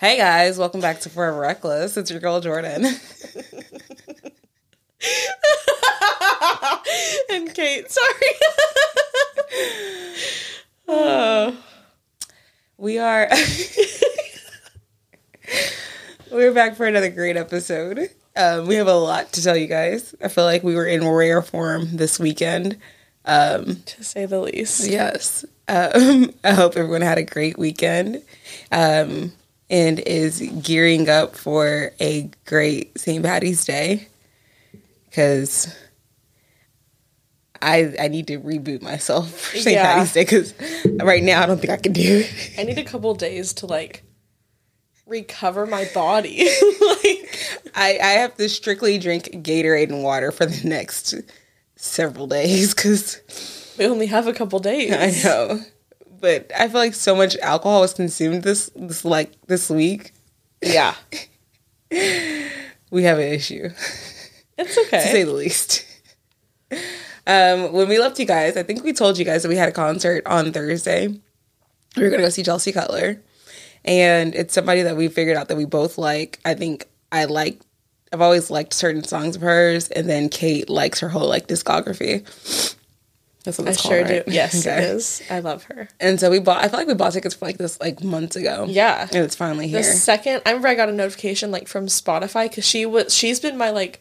Hey guys, welcome back to Forever Reckless. It's your girl Jordan. and Kate, sorry. oh. We are We're back for another great episode. Um, we have a lot to tell you guys. I feel like we were in rare form this weekend. Um, to say the least. Yes. Um, I hope everyone had a great weekend. Um, and is gearing up for a great St. Patty's Day because I I need to reboot myself for St. Yeah. Patty's Day because right now I don't think I can do it. I need a couple days to like recover my body. like I I have to strictly drink Gatorade and water for the next several days because we only have a couple days. I know. But I feel like so much alcohol was consumed this this like this week. Yeah. We have an issue. It's okay. to say the least. Um, when we left you guys, I think we told you guys that we had a concert on Thursday. We were gonna go see Chelsea Cutler, and it's somebody that we figured out that we both like. I think I like. I've always liked certain songs of hers, and then Kate likes her whole like discography. That's what I it's sure right? do. Yes, Okay. it is. I love her. And so we bought. I feel like we bought tickets for like this like months ago. Yeah. and it's finally The here. second I remember I got a notification like from Spotify because she was she's been my like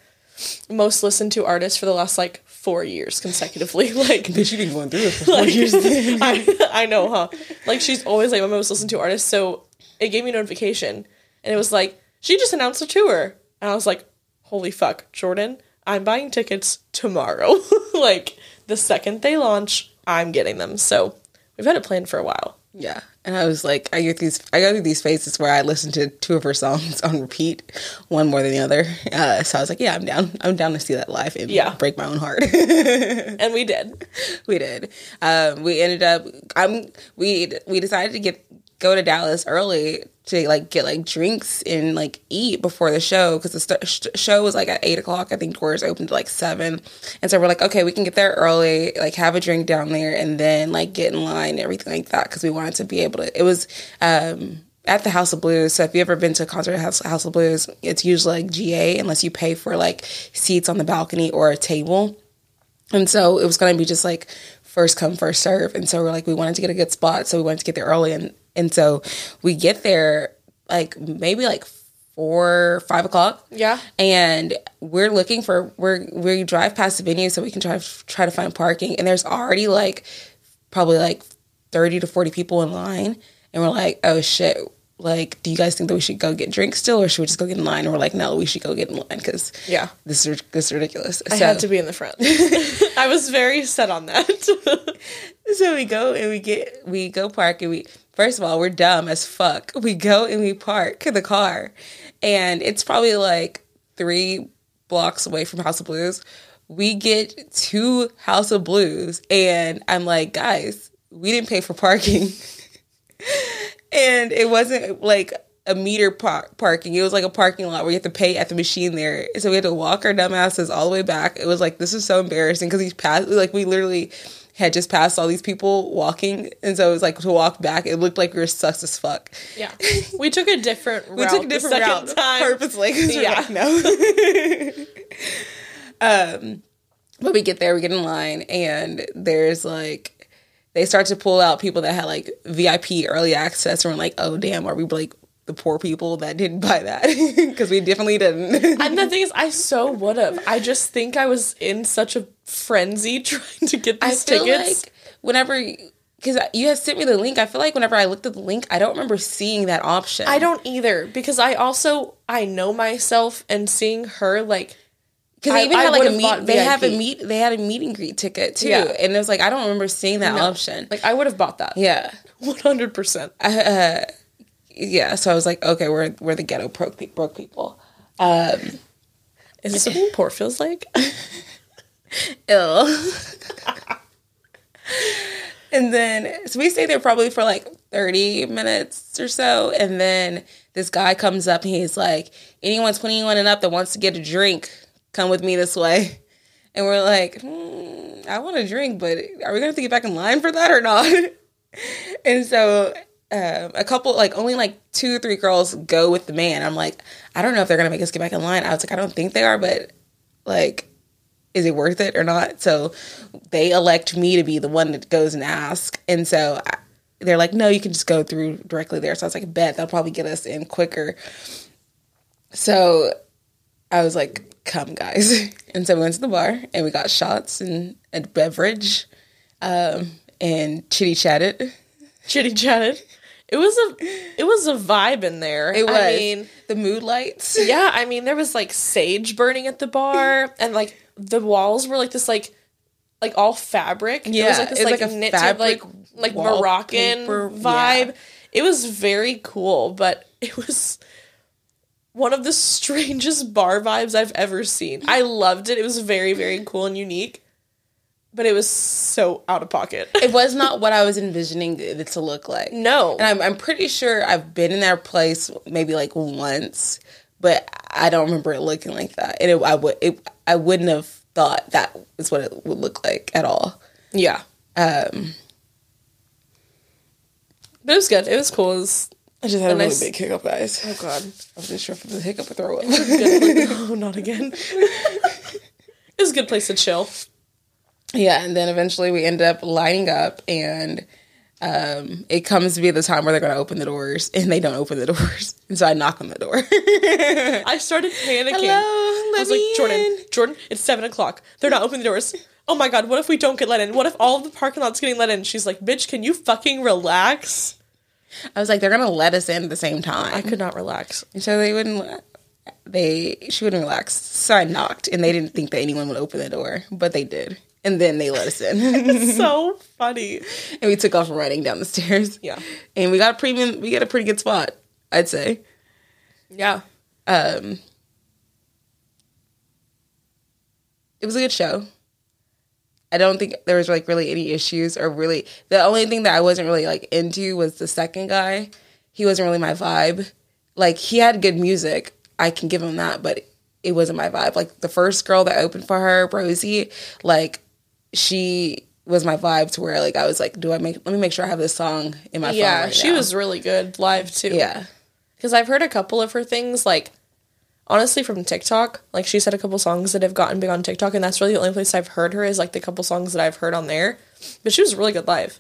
most listened to artist for the last like four years consecutively. Like Bitch, you been going through it for four years. I, I know, huh? Like she's always like my most listened to artist. So it gave me a notification, and it was like she just announced a tour, and I was like, "Holy fuck, Jordan! I'm buying tickets tomorrow. like the second they launch, I'm getting them." So we've had it planned for a while. Yeah. And I was like, I get these, I go through these phases where I listen to two of her songs on repeat, one more than the other. Uh, so I was like, yeah, I'm down. I'm down to see that live and Yeah. break my own heart. And we did. we did. Um, we ended up, I'm, we, we decided to get, go to Dallas early to like get like drinks and like eat before the show because the st- sh- show was like at eight o'clock. I think doors opened at like seven, and so we're like, okay, we can get there early, like have a drink down there, and then like get in line and everything like that because we wanted to be able to. It was um, at the House of Blues. So if you ever been to a concert at House, House of Blues, it's usually like GA unless you pay for like seats on the balcony or a table. And so it was to be just like first come, first serve. And so we're like, we wanted to get a good spot. So we wanted to get there early. And, and so we get there like maybe like four, five o'clock. Yeah. And we're looking for, we're, we drive past the venue so we can try, try to find parking. And there's already like probably like 30 to 40 people in line. And we're like, oh shit. Like, do you guys think that we should go get drinks still, or should we just go get in line? And we're like, no, we should go get in line because Yeah. this is this is ridiculous. I had to be in the front. I was very set on that. So we go and we get we go park and we first of all we're dumb as fuck. We go and we park the car, and it's probably like three blocks away from House of Blues. We get to House of Blues, and I'm like, guys, we didn't pay for parking, and it wasn't like a meter par- parking. It was like a parking lot where you have to pay at the machine there. So we had to walk our dumb asses all the way back. It was like this is so embarrassing because he passed. Like we literally had just passed all these people walking, and so it was like to walk back. It looked like we were sus as fuck. yeah. We took a different route. We took a different route time. purposely. Yeah. like, no. um, but we get there, we get in line, and there's like they start to pull out people that had like VIP early access, and we're like, oh damn, are we like the poor people that didn't buy that? Because we definitely didn't. And the thing is, I so would have. I just think I was in such a frenzy trying to get I these feel tickets. like whenever. Because you have sent me the link, I feel like whenever I looked at the link, I don't remember seeing that option. I don't either because I also I know myself and seeing her like Because they even I had like a meet. They have a meet. They had a meet and greet ticket too, Yeah. and it was like I don't remember seeing that no. option. Like I would have bought that. yeah, one hundred percent. Uh, uh, yeah. So I was like, okay, we're we're the ghetto broke pe- broke people. Um, Is this what poor feels like? ill. and then so we stayed there probably for like 30 minutes or so and then this guy comes up and he's like anyone 21 and up that wants to get a drink come with me this way and we're like hmm, i want a drink but are we gonna have to get back in line for that or not and so um, a couple, like only like two or three girls go with the man. I'm like, I don't know if they're gonna make us get back in line. I was like, I don't think they are, but like, is it worth it or not? So they elect me to be the one that goes and ask, and so I, they're like, no, you can just go through directly there. So I was like, bet that'll probably get us in quicker. So I was like, come guys. And so we went to the bar and we got shots and a beverage um, and chitty chatted. Chitty chatted. It was a it was a vibe in there. It was. I mean, the mood lights. yeah, I mean there was like sage burning at the bar and like the walls were like this like like all fabric. it was Yeah, like this it was like, like a knitted fabric like like Moroccan vibe. yeah. It was very cool, but it was one of the strangest bar vibes I've ever seen. I loved it. It was very very cool and unique, but it was so out of pocket. It was not what I was envisioning it to look like. no. And I'm, I'm pretty sure I've been in that place maybe like once, but I don't remember it looking like that. And it, I would, it, I wouldn't have thought that is what it would look like at all. yeah. Um, But it was good. It was cool. It was I just had a, A really nice- big hiccup, guys. oh god. I wasn't sure if it was a hiccup or throw up. oh, not again. it was a good place to chill. Yeah, and then eventually we end up lining up, and um, it comes to be the time where they're going to open the doors, and they don't open the doors, and so I knock on the door. I started panicking. Hello, I was like, Jordan, in. Jordan, it's seven o'clock. They're not opening the doors. Oh my god, what if we don't get let in? What if all of the parking lot's getting let in? She's like, bitch, can you fucking relax? I was like, they're going to let us in at the same time. I could not relax. And so they wouldn't. They she wouldn't relax. So I knocked, and they didn't think that anyone would open the door, but they did. And then they let us in, so funny. and we took off running down the stairs. Yeah. and we got a premium. We got a pretty good spot, I'd say. Yeah. Um, it was a good show. I don't think there was like really any issues or really the only thing that I wasn't really like into was the second guy. He wasn't really my vibe. Like he had good music. I can give him that, but it wasn't my vibe. Like the first girl that opened for her, Rosie, like she was my vibe to where like I was like, do I make let me make sure I have this song in my phone. Yeah, right she now. was really good live too. Yeah. Because I've heard a couple of her things, like honestly from TikTok. Like she's had a couple songs that have gotten big on TikTok, and that's really the only place I've heard her is like the couple songs that I've heard on there. But she was really good live.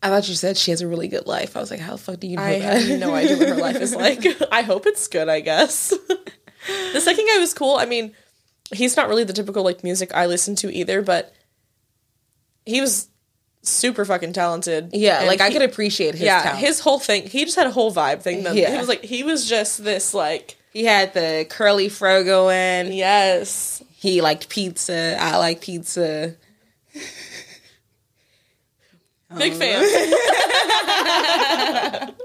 I thought you said she has a really good life. I was like, how the fuck do you know I that? have no idea what her life is like. I hope it's good, I guess. the second guy was cool. I mean, he's not really the typical like music I listen to either, but he was super fucking talented. Yeah, like I could appreciate his yeah, talent. his whole thing. He just had a whole vibe thing. Though. Yeah. He was like he was just this like he had the curly fro going. yes. He liked pizza. I like pizza. Big oh. fan.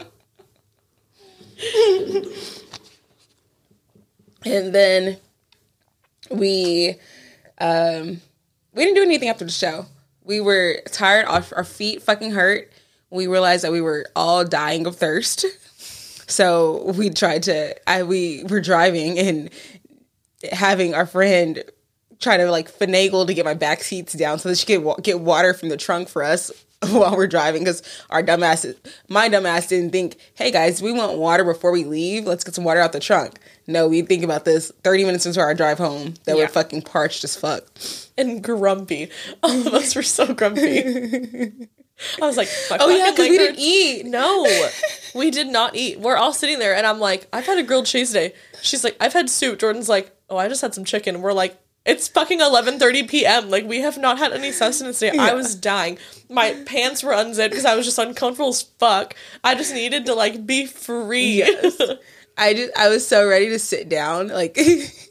And then we um we didn't do anything after the show. We were tired, our, our feet fucking hurt. We realized that we were all dying of thirst. So we tried to I we were driving and having our friend try to like finagle to get my back seats down so that she could get water from the trunk for us while we're driving because our dumbass my dumbass didn't think hey guys we want water before we leave let's get some water out the trunk no we think about this 30 minutes into our drive home that Yeah. we're fucking parched as fuck and grumpy. All of us were so grumpy. I was like, oh yeah because we didn't eat No, we did not eat. We're all sitting there, and I'm like, I've had a grilled cheese today. She's like, I've had soup. Jordan's like, oh, I just had some chicken. We're like, it's fucking 11:30 p.m. Like we have not had any sustenance today. I was dying. My pants were unzipped because I was just uncomfortable as fuck. I just needed to like be free. Yes. I just I was so ready to sit down. Like it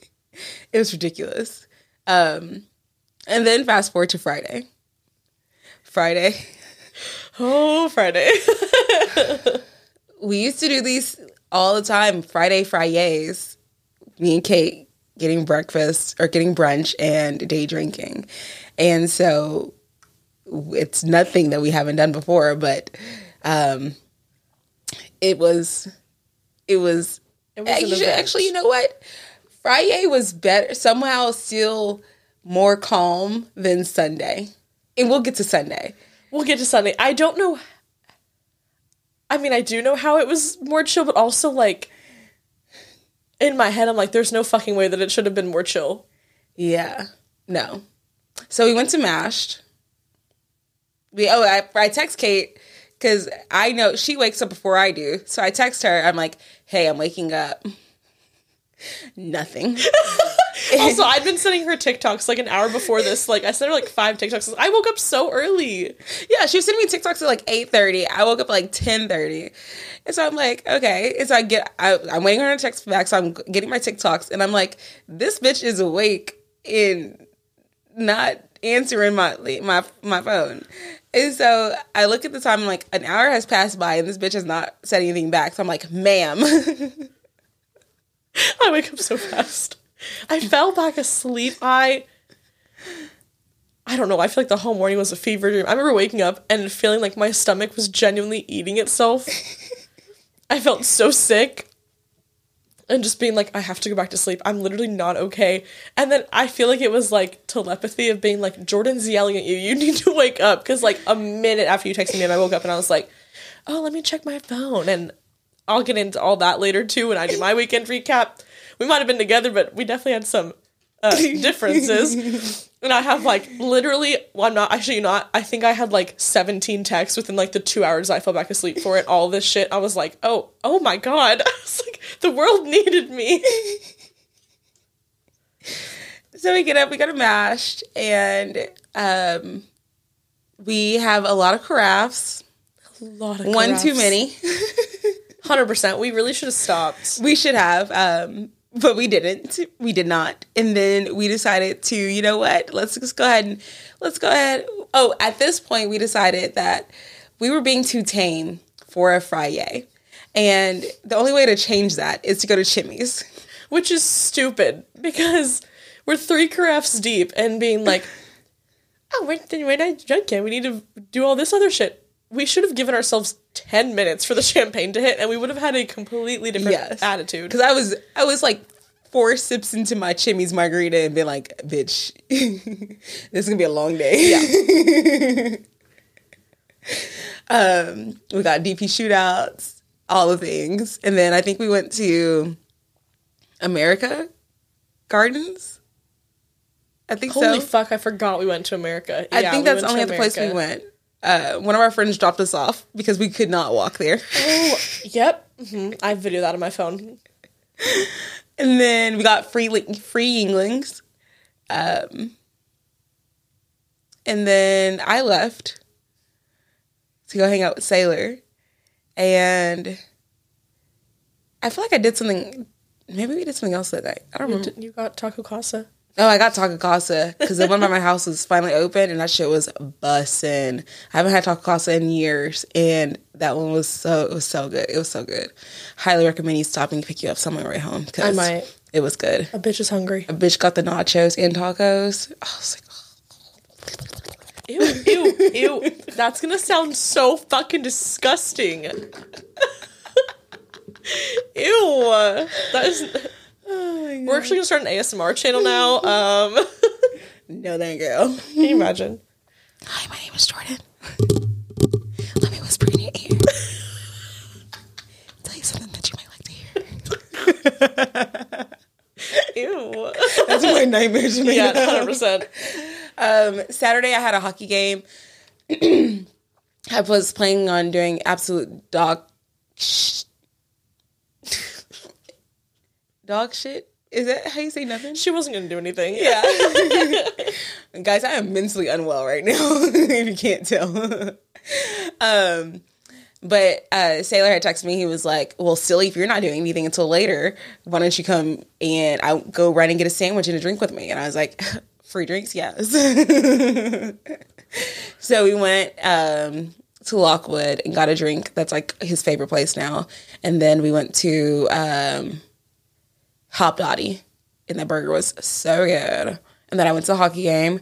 was ridiculous. Um and then fast forward to Friday. Friday. oh, Friday. We used to do these all the time, Friday Fridays. Me and Kate getting breakfast or getting brunch and day drinking. And so it's nothing that we haven't done before, but um it was it was It was actually, actually you know what? Friday was better somehow still more calm than Sunday. And we'll get to Sunday. We'll get to Sunday. I don't know I mean, I do know how it was more chill, but also like in my head, I'm like, there's no fucking way that it should have been more chill. Yeah. No. So we went to Mashed. We oh I I text Kate because I know she wakes up before I do. So I text her. I'm like, hey, I'm waking up. Nothing. Also, I'd been sending her TikToks like an hour before this. Like, I sent her like five TikToks. I woke up so early. Yeah, she was sending me TikToks at like eight thirty. I woke up at like ten thirty, and so I'm like, okay. And so I get, I, I'm waiting on her to text back. So I'm getting my TikToks, and I'm like, this bitch is awake and not answering my my my phone. And so I look at the time, and like an hour has passed by, and this bitch has not said anything back. So I'm like, ma'am. I wake up so fast. I fell back asleep. I I don't know. I feel like the whole morning was a fever dream. I remember waking up and feeling like my stomach was genuinely eating itself. I felt so sick. And just being like, I have to go back to sleep. I'm literally not okay. And then I feel like it was like telepathy of being like, Jordan's yelling at you. You need to wake up. Because like a minute after you texted me, and I woke up and I was like, oh, let me check my phone. And I'll get into all that later too when I do my weekend recap. We might have been together, but we definitely had some uh, differences. and I have like literally, well, I'm not actually not. I think I had like 17 texts within like the two hours I fell back asleep for it. All this shit. I was like, oh, oh my god. I was like, the world needed me. so we get up, we go to mashed, and um, we have a lot of carafes. A lot of One too many. Hundred percent. We really should have stopped. we should have, um, but we didn't. We did not. And then we decided to, you know what? Let's just go ahead and let's go ahead. Oh, at this point, we decided that we were being too tame for a Friday. And the only way to change that is to go to Chimy's. which is stupid because we're three carafes deep and being like, oh, we're, we're not drunk yet. We need to do all this other shit. We should have given ourselves 10 minutes for the champagne to hit and we would have had a completely different Yes. attitude. Because I was, I was like four sips into my Chimy's margarita and been like, bitch, this is gonna be a long day. um, we got DP shootouts, all the things, and then I think we went to America Gardens. I think Holy so. fuck, I forgot we went to America. I Yeah, think that's went only the place we went. Uh, one of our friends dropped us off because we could not walk there. Oh, yep. hmm I video that on my phone. And then we got free free Yuenglings. Um, and then I left to go hang out with Sailor. And I feel like I did something. Maybe we did something else that night. I don't remember. You got Taco Casa. Oh, I got Taco Casa because the one by my house was finally open and that shit was bussin'. I haven't had Taco Casa in years and that one was so it was so good. It was so good. Highly recommend you stopping to pick you up somewhere right home because I might. it was good. A bitch is hungry. A bitch got the nachos and tacos. I was like, Ew, ew, ew. That's gonna sound so fucking disgusting. ew. That is. We're actually gonna start an ASMR channel now. Um, no, thank you. can you imagine? Hi, my name is Jordan. Let me whisper in your ear. Tell you something that you might like to hear. Ew. That's my nightmares. when I Yeah, hundred percent. Um, Saturday I had a hockey game. I was planning on doing absolute dog sh- dog shit. Is that how you say nothing? She wasn't gonna do anything. Yeah. Guys, I am mentally unwell right now, if you can't tell. um, but uh, Sailor had texted me. He was like, "Well, silly, if you're not doing anything until later, why don't you come and I go run and get a sandwich and a drink with me?" And I was like, "Free drinks, yes." so we went um, to Lockwood and got a drink. That's like his favorite place now. And then we went to um, Hopdoddy, and that burger was so good. And then I went to a hockey game.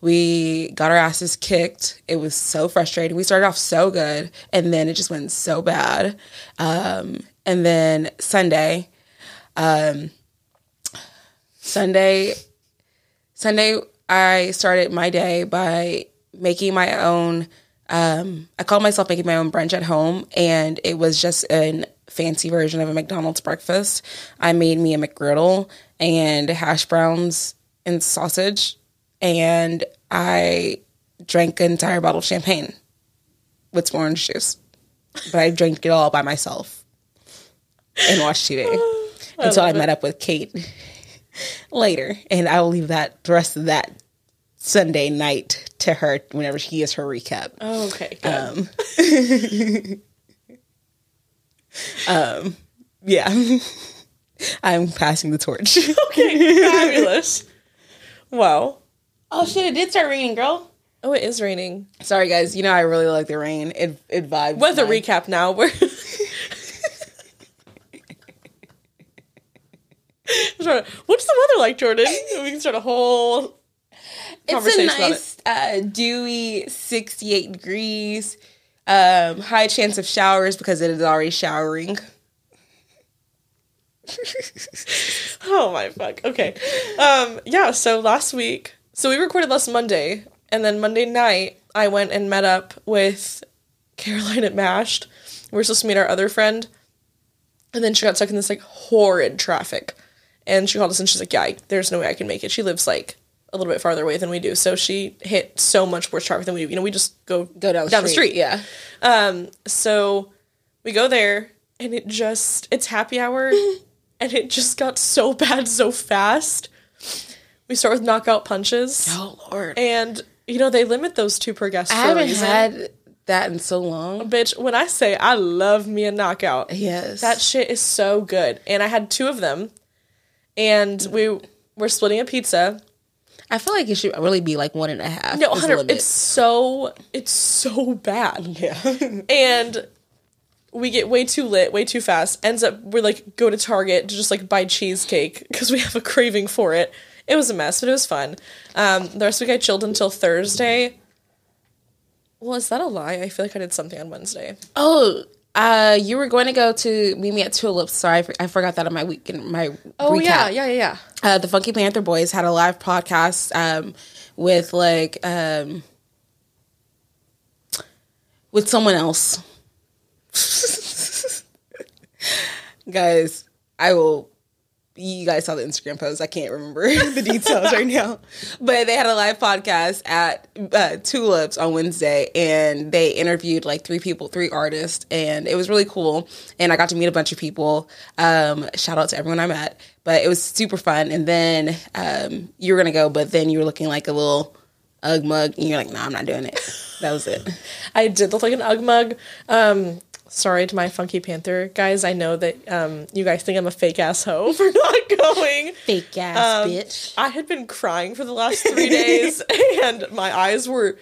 We got our asses kicked. It was so frustrating. We started off so good, and then it just went so bad. Um, and then Sunday, um, Sunday, Sunday, I started my day by making my own um, I called myself making my own brunch at home, and it was just a fancy version of a McDonald's breakfast. I made me a McGriddle and hash browns and sausage, and I drank an entire bottle of champagne with some orange juice. But I drank it all by myself and watched TV until I love it. met up with Kate later, and I will leave that the rest of that Sunday night to her whenever she gives her recap. Oh, okay. Um, Good. Yeah. I'm passing the torch. okay. Fabulous. Wow. oh shit, it did start raining, girl. Oh, it is raining. Sorry guys, you know I really like the rain. It it vibes. Weather my- recap now. We're What's the weather like, Jordan? We can start a whole It's conversation a nice uh, dewy 68 degrees. Um, high chance of showers because it is already showering. Oh my fuck. Okay. Um yeah, so last week so we recorded last Monday and then Monday night I went and met up with Caroline at Mashed. We were supposed to meet our other friend. And then she got stuck in this like horrid traffic. And she called us and she's like, Yeah, there's no way I can make it. She lives like a little bit farther away than we do. So she hit so much worse traffic than we do. You know, we just go Go down the down the street. street. Yeah. Um, so we go there and it just it's happy hour and it just got so bad so fast. We start with knockout punches. Oh lord. And you know, they limit those two per guest I haven't reason. had that in so long. Bitch, when I say I love me a knockout, Yes. that shit is so good. And I had two of them and we were splitting a pizza. I feel like it should really be like one and a half. No, 100 it's so it's so bad. yeah. and we get way too lit, way too fast. Ends up we're like go to Target to just like buy cheesecake because we have a craving for it. It was a mess, but it was fun. Um, the rest of the week I chilled until Thursday. Well, is that a lie? I feel like I did something on Wednesday. oh, uh, you were going to go to meet me at Tulips. Sorry, I, for- I forgot that on my weekend. My Oh recap. yeah, yeah, yeah, yeah. uh, the Funky Panther Boys had a live podcast um, with like um, with someone else. guys, I will. You guys saw the Instagram post. I can't remember the details right now, but they had a live podcast at uh, Tulips on Wednesday, and they interviewed like three people, three artists, and it was really cool. And I got to meet a bunch of people. Um, shout out to everyone I met, but it was super fun. And then um, you were gonna go, but then you were looking like a little ug mug, and you're like, "Nah, I'm not doing it." That was it. I did look like an Ugg mug. Um, sorry to my Funky Panther guys. I know that um, you guys think I'm a fake ass hoe for not going. Fake ass Um, bitch. I had been crying for the last three days, and my eyes were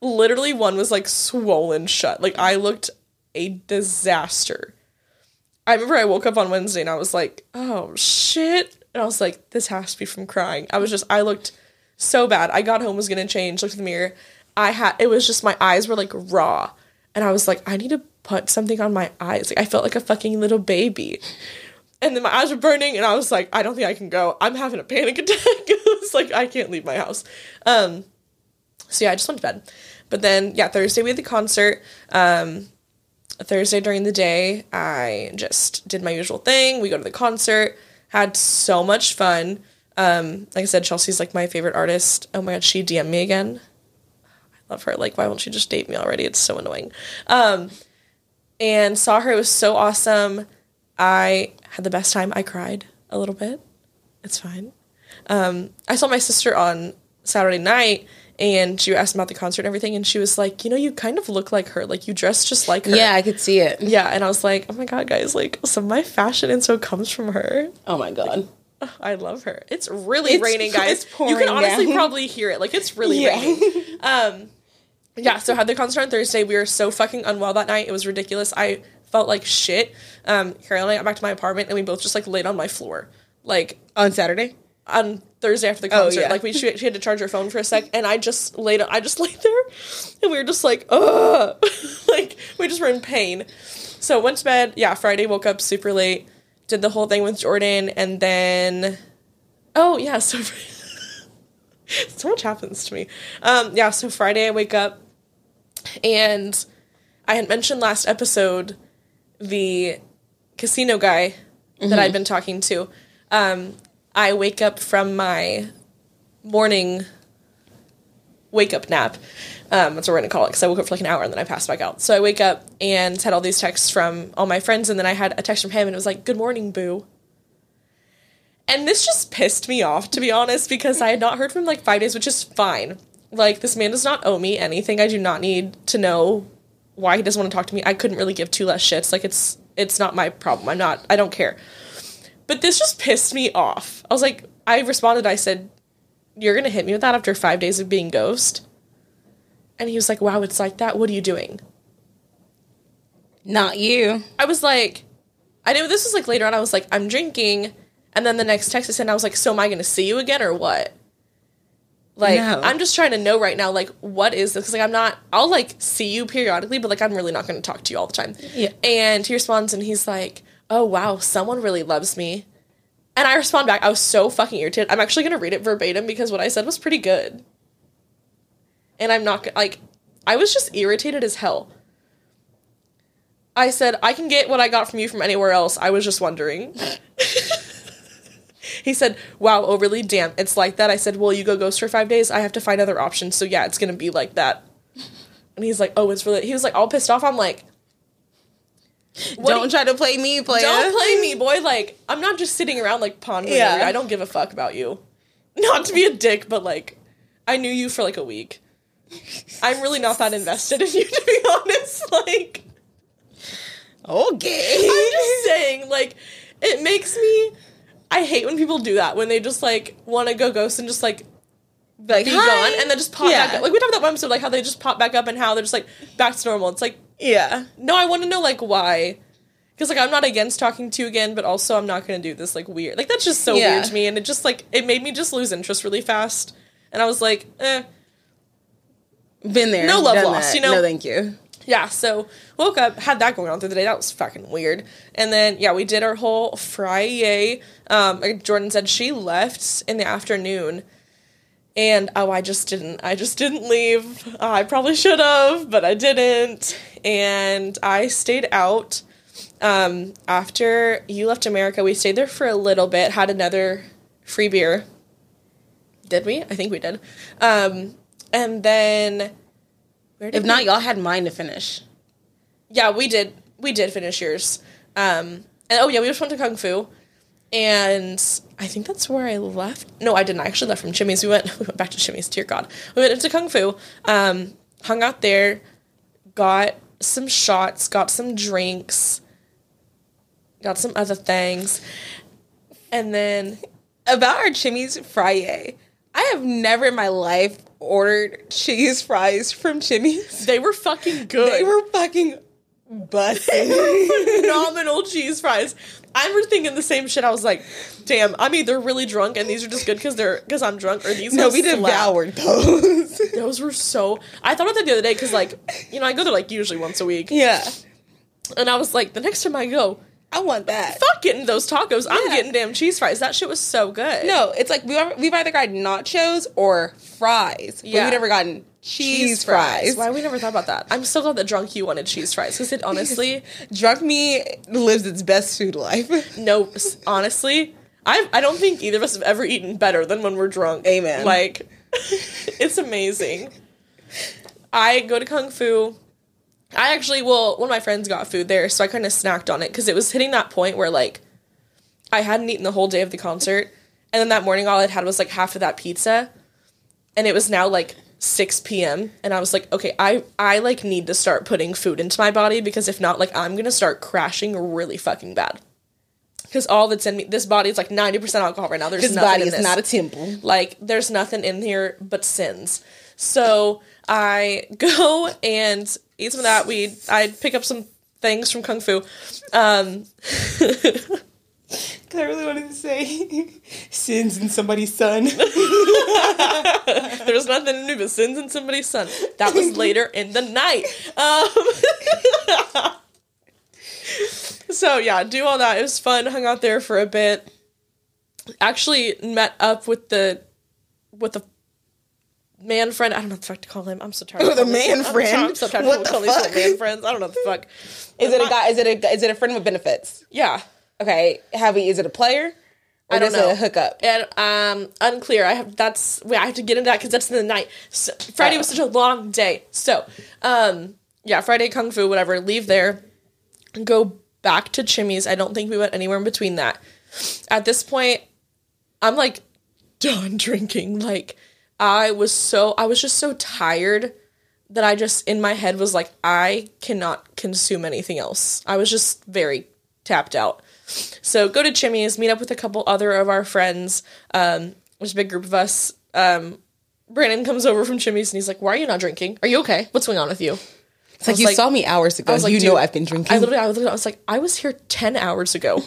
literally one was like swollen shut. Like I looked a disaster. I remember I woke up on Wednesday and I was like, "Oh shit!" And I was like, "This has to be from crying." I was just, I looked so bad. I got home, was gonna change, looked in the mirror. I had, it was just my eyes were like raw, and I was like, "I need to put something on my eyes." Like I felt like a fucking little baby. And then my eyes were burning and i was like i don't think i can go. I'm having a panic attack. It was like i can't leave my house. Um so yeah i just went to bed. But then yeah thursday we had the concert. Um thursday during the day i just did my usual thing. We go to the concert. Had so much fun. Um like i said chelsea's like my favorite artist. Oh my god she dm'd me again. I love her. Like why won't she just date me already? It's so annoying. Um and saw her it was so awesome I had the best time. I cried a little bit. It's fine. Um, I saw my sister on Saturday night and she asked about the concert and everything and she was like, you know, you kind of look like her. Like you dress just like her. Yeah, I could see it. Yeah. And I was like, oh my God, guys, like some of my fashion info comes from her. Oh my god. I love her. It's really It's- raining, guys. it's you can honestly down. probably hear it. Like it's really Yeah. raining. Um, yeah. So had the concert on Thursday. We were so fucking unwell that night. It was ridiculous. I felt like shit. Um, Carol and I got back to my apartment and we both just like laid on my floor, like On Saturday. on Thursday after the concert. yeah. Like we she, she had to charge her phone for a sec, and I just laid I just laid there, and we were just like, ugh, like we just were in pain. So went to bed. Yeah, Friday woke up super late, did the whole thing with Jordan, and then, oh yeah, so so much happens to me. Um, yeah, so Friday I wake up, And I had mentioned last episode the casino guy that I'd been talking to. Um, I wake up from my morning wake up nap. Um, that's what we're gonna call it because I woke up for like an hour and then I passed back out. So I wake up and had all these texts from all my friends, and then I had a text from him and it was like, "Good morning, boo." And this just pissed me off, to be honest, because I had not heard from him like five days, which is fine. Like this man does not owe me anything. I do not need to know why he doesn't want to talk to me. I couldn't really give two less shits. Like it's it's not my problem. I'm not. I don't care. But this just pissed me off. I was like, I responded. I said, "You're gonna hit me with that after five days of being ghost." And he was like, "Wow, it's like that. What are you doing?" Not you. I was like, I knew this was like later on. I was like, I'm drinking, and then the next text I sent, I was like, so am I going to see you again or what? Like, No. I'm just trying to know right now, like, what is this? 'Cause, like, I'm not. I'll like see you periodically, but like, I'm really not going to talk to you all the time. Yeah. And he responds, and he's like, "Oh wow, someone really loves me." And I respond back, I was so fucking irritated. I'm actually going to read it verbatim because what I said was pretty good. And I'm not like, I was just irritated as hell. I said, I can get what I got from you from anywhere else. I was just wondering. he said, Wow, overly? Damn, it's like that. I said, Well, you go ghost for five days. I have to find other options. So, yeah, it's going to be like that. And he's like, Oh, it's really. He was like, all pissed off. I'm like, don't do try to play me, player. don't play me, boy. Like, I'm not just sitting around like pondering. Yeah. I don't give a fuck about you. Not to be a dick, but like, I knew you for like a week. I'm really not that invested in you, to be honest. Like, Okay. I'm just saying, like, it makes me. I hate when people do that when they just like want to go ghost and just like like be hi. gone and then just pop yeah. back up. Like we talked about that one episode, like how they just pop back up and how they're just like back to normal. It's like yeah. no, I want to know like why. Because like I'm not against talking to you again, but also I'm not gonna do this like weird. Like that's just so Yeah. weird to me, and it just like it made me just lose interest really fast. And I was like, eh, Been there. No love lost, that. you know? No, thank you. yeah. So woke up, had that going on through the day. That was fucking weird. And then yeah, we did our whole Friday. Um, like Jordan said she left in the afternoon. And oh, I just didn't. I just didn't leave. Uh, I probably should have, but I didn't. And I stayed out. Um, after you left America, we stayed there for a little bit. Had another free beer. Did we? I think we did. Um, and then where did If we- not, y'all had mine to finish. Yeah, we did. We did finish yours. Um, and oh yeah, we just went to Kung Fu, and I think that's where I left. No, I didn't. I actually left from Chimy's. We went. We went back to Chimy's. Dear God, we went into Kung Fu. Um, hung out there, got some shots, got some drinks, got some other things, and then About our Chimy's Friday, I have never in my life ordered cheese fries from Chimy's. they were fucking good. They were fucking busting. phenomenal cheese fries. I remember thinking the same shit. I was like, "Damn, I'm either really drunk and these are just good because they're because I'm drunk, or these no, we slap." devoured those. Those were so. I thought about that the other day because, like, you know, I go there like usually once a week, yeah. and I was like, the next time I go, I want that. fuck getting those tacos. I'm getting damn cheese fries. That shit was so good. No, it's like we've, we've either gotten nachos or fries. But Yeah. we've never gotten cheese, fries. Why we never thought about that? I'm so glad that drunk you wanted cheese fries because it honestly, Drunk me lives its best food life. no, honestly, I I don't think either of us have ever eaten better than when we're drunk. Amen. Like, it's amazing. I go to Kung Fu. I actually, well, one of my friends got food there, so I kind of snacked on it because it was hitting that point where like I hadn't eaten the whole day of the concert, and then that morning all I'd had was like half of that pizza, and it was now like 6 p.m. and I was like, okay, I I like need to start putting food into my body because if not, like I'm gonna start crashing really fucking bad. Because all that's in me, this body is like 90% alcohol right now. There's This nothing body is this. not a temple. Like, there's nothing in here but sins. So I go and eat some of that. We I'd pick up some things from Kung Fu. Um, I really wanted to say sins in somebody's son. there's nothing new but sins in somebody's son. That was later in the night. Um, so yeah, do all that. It was fun. Hung out there for a bit. Actually met up with the with the man friend. I don't know what the fuck to call him. I'm so tired. of The man friend? I'm so tired What of the calling these fuck? man friends. I don't know what the fuck. Is it a guy? Is it a is it a friend with benefits? Yeah. Okay, have we? Is it a player? Or I don't know. a hookup? And um, unclear. I have that's wait, I have to get into that because that's in the night. So, Friday was Oh. such a long day. So, um, yeah, Friday kung fu, whatever. Leave there, go back to Chimy's. I don't think we went anywhere in between that. At this point, I'm like done drinking. Like I was so I was just so tired that I just in my head was like I cannot consume anything else. I was just very tapped out. So go to Chimy's, meet up with a couple other of our friends. Um, there's a big group of us. Um, Brandon comes over from Chimy's and he's like, "Why are you not drinking? Are you okay? What's going on with you?" It's like you like- saw me hours ago. I was like, you know I've been drinking. I literally, I literally, I was like, I was here ten hours ago,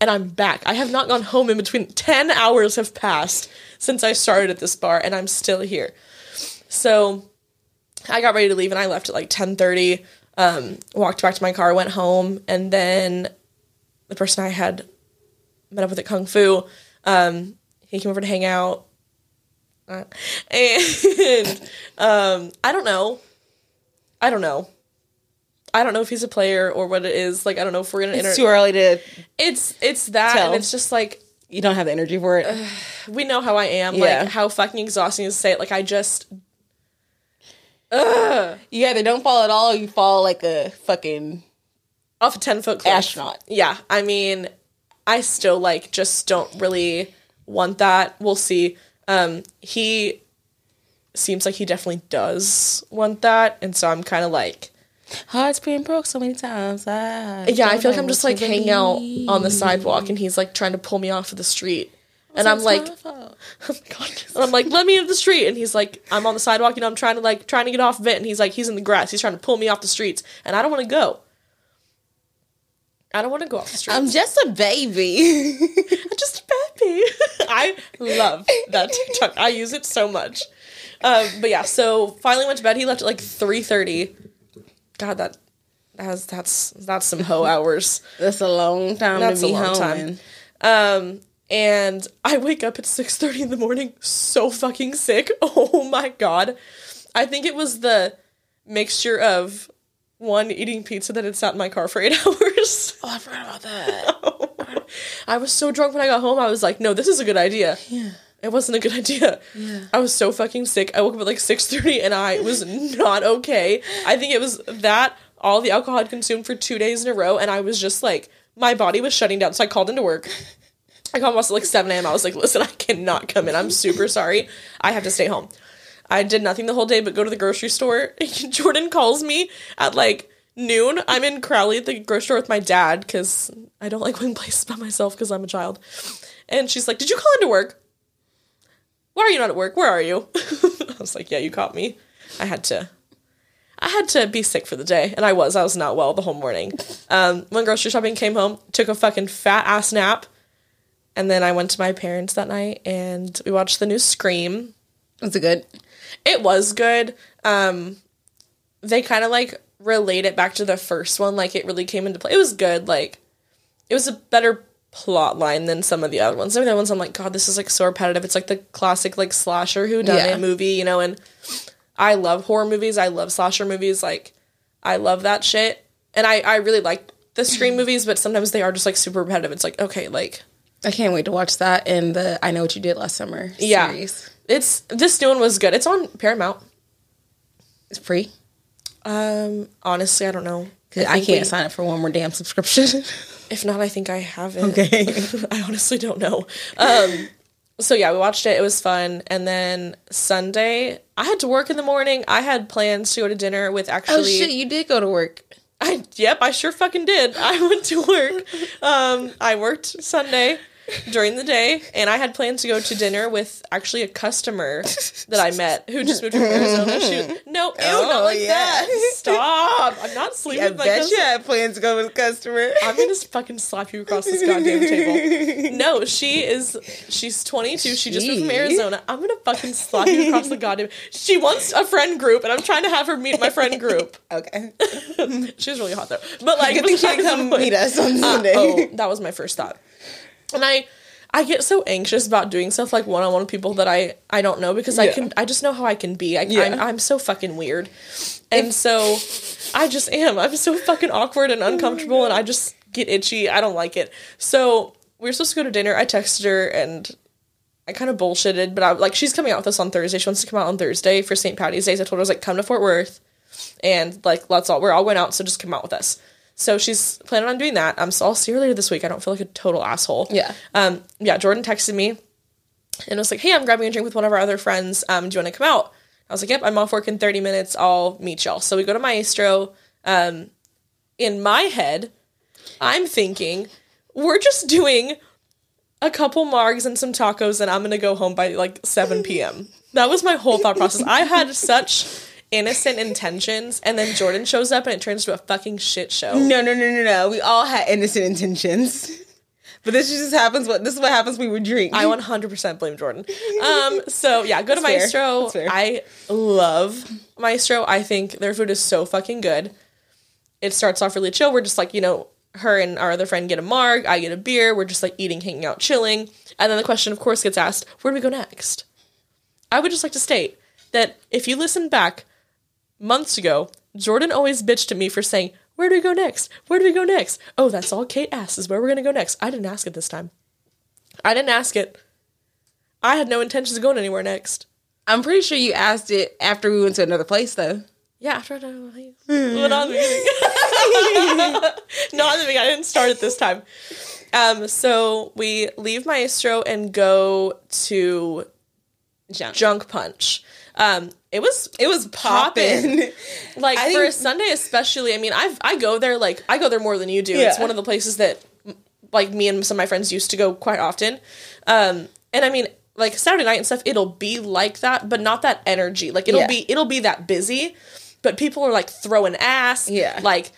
and I'm back. I have not gone home in between. Ten hours have passed since I started at this bar, and I'm still here. So, I got ready to leave, and I left at like ten thirty. Um, walked back to my car, went home, and then the person I had met up with at Kung Fu, um, he came over to hang out, Uh, and um, I don't know. I don't know. I don't know if he's a player or what it is. Like I don't know if we're gonna it's enter. too early to. It's it's that, Tell. and it's just like You don't have the energy for it. we know how I am. Yeah. Like how fucking exhausting is to say it. Like I just you either don't fall at all, or you fall like a fucking off a ten foot cliff. astronaut. Yeah, I mean, I still like just don't really want that. We'll see. Um, he seems like he definitely does want that, and so I'm kind of like, Heart's been broke so many times. I yeah, I feel like I'm just like hanging out on the sidewalk, and he's like trying to pull me off of the street, and I'm like, oh my god. And I'm like, let me into the street. And he's like, I'm on the sidewalk, you know, I'm trying to like trying to get off of it. And he's like, he's in the grass. He's trying to pull me off the streets. And I don't want to go. I don't want to go off the streets. I'm just a baby. I'm just a baby. I love that TikTok. I use it so much. Um, but yeah, so finally went to bed. He left at like 3.30. God, that has that's that's some hoe hours. That's a long time That's to a long time. Um, and I wake up at six thirty in the morning, so fucking sick. Oh my god! I think it was the mixture of one eating pizza that had sat in my car for eight hours. Oh, I forgot about that. I was so drunk when I got home. I was like, no, this is a good idea. Yeah. It wasn't a good idea. Yeah. I was so fucking sick. I woke up at like 6:30 and I was not okay. I think it was that all the alcohol I'd consumed for 2 days in a row and I was just like my body was shutting down. So I called into work. I called almost at like 7 a.m. I was like, listen, I cannot come in. I'm super sorry. I have to stay home. I did nothing the whole day but go to the grocery store. Jordan calls me at like noon. I'm in Crowley at the grocery store with my dad because I don't like going places by myself because I'm a child. And she's like, Did you call into work? Why are you not at work? Where are you? I was like, Yeah, you caught me. I had to. I had to be sick for the day, and I was. I was not well the whole morning. Um, went grocery shopping, came home, took a fucking fat ass nap, and then I went to my parents that night and we watched the new Scream. Was it good? It was good. Um, they kind of like relate it back to the first one, like it really came into play. It was good. Like it was a better plot line than some of the other ones. Some of the other ones, I'm like, God, this is like so repetitive. It's like the classic like slasher who done Yeah. it movie, you know. And I love horror movies. I love slasher movies. Like I love that shit. And I I really like the Scream movies, but sometimes they are just like super repetitive. It's like okay, like I can't wait to watch that and the I Know What You Did Last Summer Yeah. series. it's this new one was good. It's on Paramount. It's free. Um, honestly, I don't know. I, think can't we- sign up for one more damn subscription. If not, I think I have it. Okay. I honestly don't know. Um, so yeah, we watched it. It was fun. And then Sunday, I had to work in the morning. I had plans to go to dinner with actually. oh shit, you did go to work. I yep, I sure fucking did. I went to work. Um, I worked Sunday during the day, and I had planned to go to dinner with actually a customer that I met who just moved from Arizona. She was, no, ew, Oh, not like yeah. that. Stop! I'm not sleeping. I with bet customer. you had plans to go with a customer. I'm gonna fucking slap you across this goddamn table. No, she is. She's 22. She just moved from Arizona. I'm gonna fucking slap you across the goddamn. She wants a friend group, and I'm trying to have her meet my friend group. Okay. She's really hot though. But like, she didn't come meet us on Uh, Sunday. oh, that was my first thought. And I, I get so anxious about doing stuff like one on one with people that I I don't know because I can I just know how I can be. I, Yeah. I'm I'm so fucking weird, and so I just am. I'm so fucking awkward and uncomfortable, and I just get itchy. I don't like it. So we were supposed to go to dinner. I texted her and I kind of bullshitted, but I like she's coming out with us on Thursday. She wants to come out on Thursday for St. Patty's Day. So I told her I was like, come to Fort Worth, and like let's all we're all going out, so just come out with us. So she's planning on doing that. Um, so I'll see her later this week. I don't feel like a total asshole. Yeah. Um, yeah. Jordan texted me and was like, hey, I'm grabbing a drink with one of our other friends. Um, do you want to come out? I was like, yep, I'm off work in 30 minutes. I'll meet y'all. So we go to Maestro. Um, in my head, I'm thinking we're just doing a couple margs and some tacos, and I'm gonna go home by like 7 p.m. That was my whole thought process. I had such innocent intentions, and then Jordan shows up, and it turns to a fucking shit show. No, no, no, no, no. We all had innocent intentions. But this just happens. What this is what happens when we drink. I 100% blame Jordan. Um, so yeah, go to That's. Maestro. I love Maestro. I think their food is so fucking good. It starts off really chill. We're just like, you know, her and our other friend get a marg, I get a beer. We're just like eating, hanging out, chilling. And then the question, of course, gets asked, where do we go next? I would just like to state that if you listen back months ago, Jordan always bitched at me for saying, Where do we go next? Where do we go next? Oh, that's all Kate asks is where we're gonna go next. I didn't ask it this time. I didn't ask it. I had no intentions of going anywhere next. I'm pretty sure you asked it after we went to another place, though. Yeah, after I well, not in the beginning. not in the beginning. I didn't start it this time. Um, so we leave Maestro and go to Junk. Junk Punch. Um, it was It was Poppin'. popping. like I for a think- Sunday especially. I mean, I I go there like I go there more than you do. It's one of the places that like me and some of my friends used to go quite often. Um, and I mean, like Saturday night and stuff, it'll be like that, but not that energy. Like it'll Yeah. be it'll be that busy, but people are like throwing ass. Yeah. like.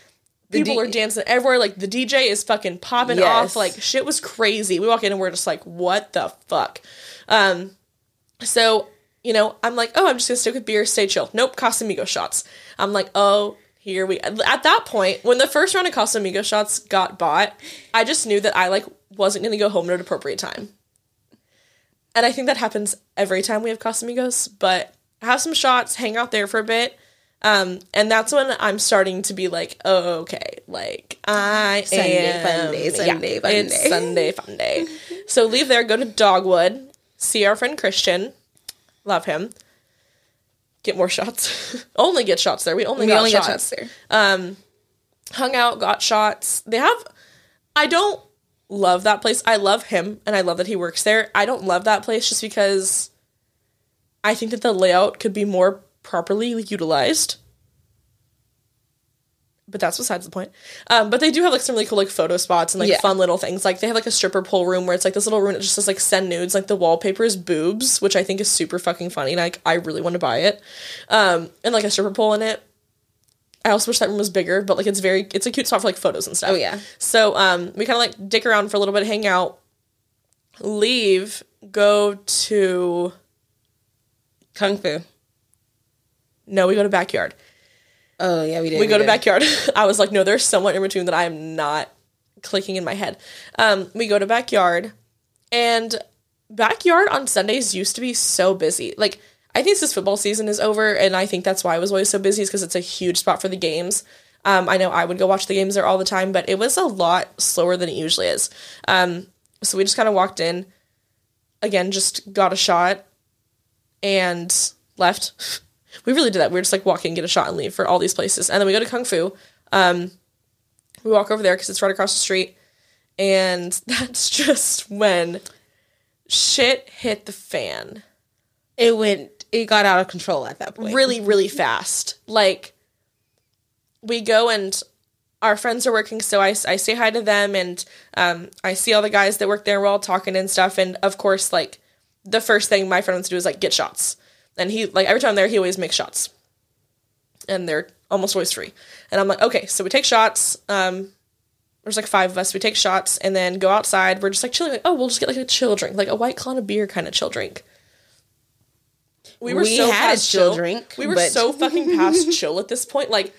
People D- are dancing everywhere. Like the DJ is fucking popping Yes. off. Like shit was crazy. We walk in and we're just like, what the fuck? Um, so, you know, I'm like, oh, I'm just gonna stick with beer, stay chill. Nope, Casamigo shots. I'm like, oh, here we. At that point, when the first round of Casamigo shots got bought, I just knew that I like wasn't gonna go home at an appropriate time. And I think that happens every time we have Casamigos. But have some shots, hang out there for a bit. Um, and that's when I'm starting to be like, oh, okay, like I Sunday am fun day, Sunday yeah, fun it's day. Sunday fun day. so leave there, go to Dogwood, see our friend Christian, love him. Get more shots. only get shots there. We only We got only shots. got shots there. Um, hung out, got shots. They have. I don't love that place. I love him, and I love that he works there. I don't love that place just because I think that the layout could be more properly utilized. But that's besides the point. Um, but they do have like some really cool like photo spots and like Yeah. fun little things. Like they have like a stripper pole room where it's like this little room that just says like send nudes. Like the wallpaper is boobs, which I think is super fucking funny. Like I really want to buy it. Um, and like a stripper pole in it. I also wish that room was bigger, but like it's very it's a cute spot for like photos and stuff. Oh, yeah. So um we kind of like dick around for a little bit, hang out, leave, go to Kung Fu. no, we go to backyard. Oh yeah, we did. we go to backyard. I was like, no, there's someone in between that I am not clicking in my head. Um, we go to backyard, and backyard on Sundays used to be so busy. Like, I think this football season is over, and I think that's why I was always so busy, is because it's a huge spot for the games. Um, I know I would go watch the games there all the time, but it was a lot slower than it usually is. Um, so we just kind of walked in, again, just got a shot, and left. We really did that. We were just like walking, get a shot, and leave for all these places. And then we go to Kung Fu. Um, we walk over there because it's right across the street. And that's just when shit hit the fan It went. It got out of control at that point. really, really fast. Like, we go and our friends are working, so I, I say hi to them, and um, I see all the guys that work there. We're all talking and stuff, and of course, like the first thing my friend wants to do is like get shots, and he like every time I'm there, he always makes shots, and they're almost always free. And I'm like, okay, so we take shots. Um, there's like five of us. We take shots and then go outside. We're just like chilling. Like, oh, we'll just get like a chill drink, like a white claw and a beer kind of chill drink. We were We so had a past chill drink, We were but- so fucking past chill at this point. Like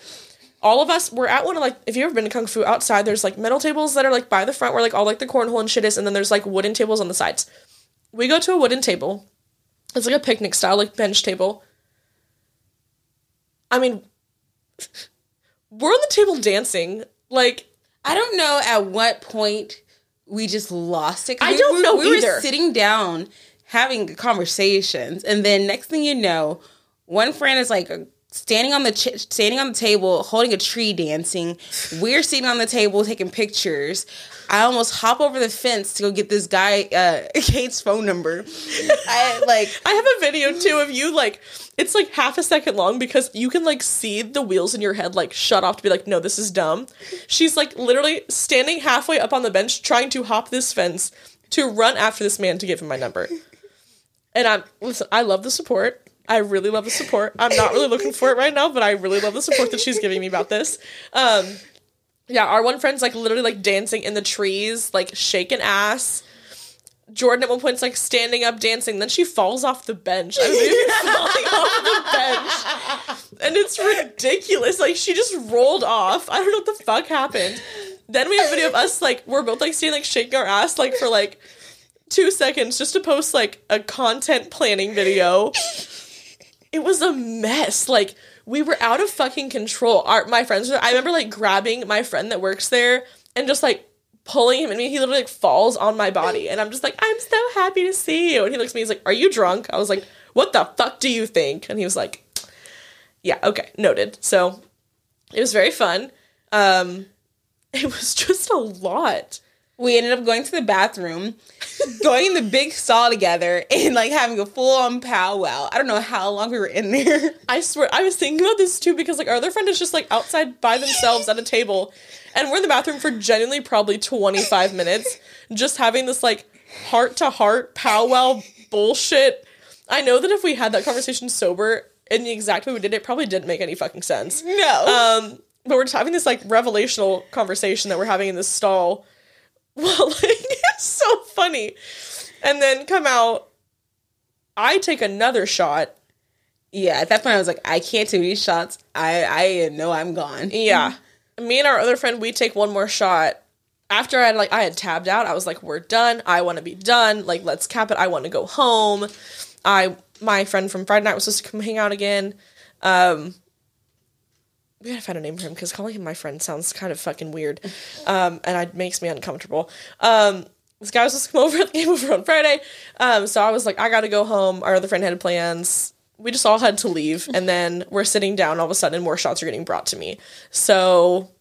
all of us we're at one of like if you've ever been to kung fu outside there's like metal tables that are like by the front where like all like the cornhole and shit is and then there's like wooden tables on the sides we go to a wooden table it's like a picnic style like bench table i mean we're on the table dancing like I don't know at what point we just lost it. I we don't were- know We either. were sitting down having conversations, and then next thing you know, one friend is like standing on the ch- standing on the table holding a tree dancing. We're sitting on the table taking pictures. I almost hop over the fence to go get this guy uh, Kate's phone number. I like I have a video too of you like it's like half a second long because you can like see the wheels in your head like shut off to be like no this is dumb. She's like literally standing halfway up on the bench trying to hop this fence to run after this man to give him my number. And I'm listen, I love the support. I really love the support. I'm not really looking for it right now, but I really love the support that she's giving me about this. Um yeah, our one friend's like literally like dancing in the trees, like shaking ass. Jordan at one point's like standing up dancing, then she falls off the bench. I was falling off the bench. And it's ridiculous. Like she just rolled off. I don't know what the fuck happened. Then we have a video of us like we're both like standing like shaking our ass like for like two seconds just to post like a content planning video. It was a mess. Like we were out of fucking control. Our my friends I remember like grabbing my friend that works there and just like pulling him and me he literally like falls on my body and I'm just like, I'm so happy to see you. And he looks at me, he's like, Are you drunk? I was like, What the fuck do you think? And he was like, Yeah, okay, noted. So it was very fun. Um it was just a lot. We ended up going to the bathroom, going in the big stall together, and like having a full on powwow. I don't know how long we were in there. I swear, I was thinking about this too because like our other friend is just like outside by themselves at a table, and we're in the bathroom for genuinely probably twenty five minutes, just having this like heart to heart powwow bullshit. I know that if we had that conversation sober in the exact way we did, it probably didn't make any fucking sense. No. Um, but we're just having this like revelational conversation that we're having in this stall. Well, like it's so funny, and then come out. I take another shot. yeah, at that point I was like, I can't do these shots. I I know I'm gone. Yeah. Me and our other friend, we take one more shot. After I had like I had tabbed out, I was like, we're done. I want to be done. Like, let's cap it. I want to go home. I my friend from Friday night was supposed to come hang out again. Um we gotta find a name for him because calling him my friend sounds kind of fucking weird. Um and it makes me uncomfortable. Um this guy was supposed to come over, came over on Friday. Um, so I was like, I gotta go home. Our other friend had plans. We just all had to leave, and then we're sitting down. All of a sudden, more shots are getting brought to me. So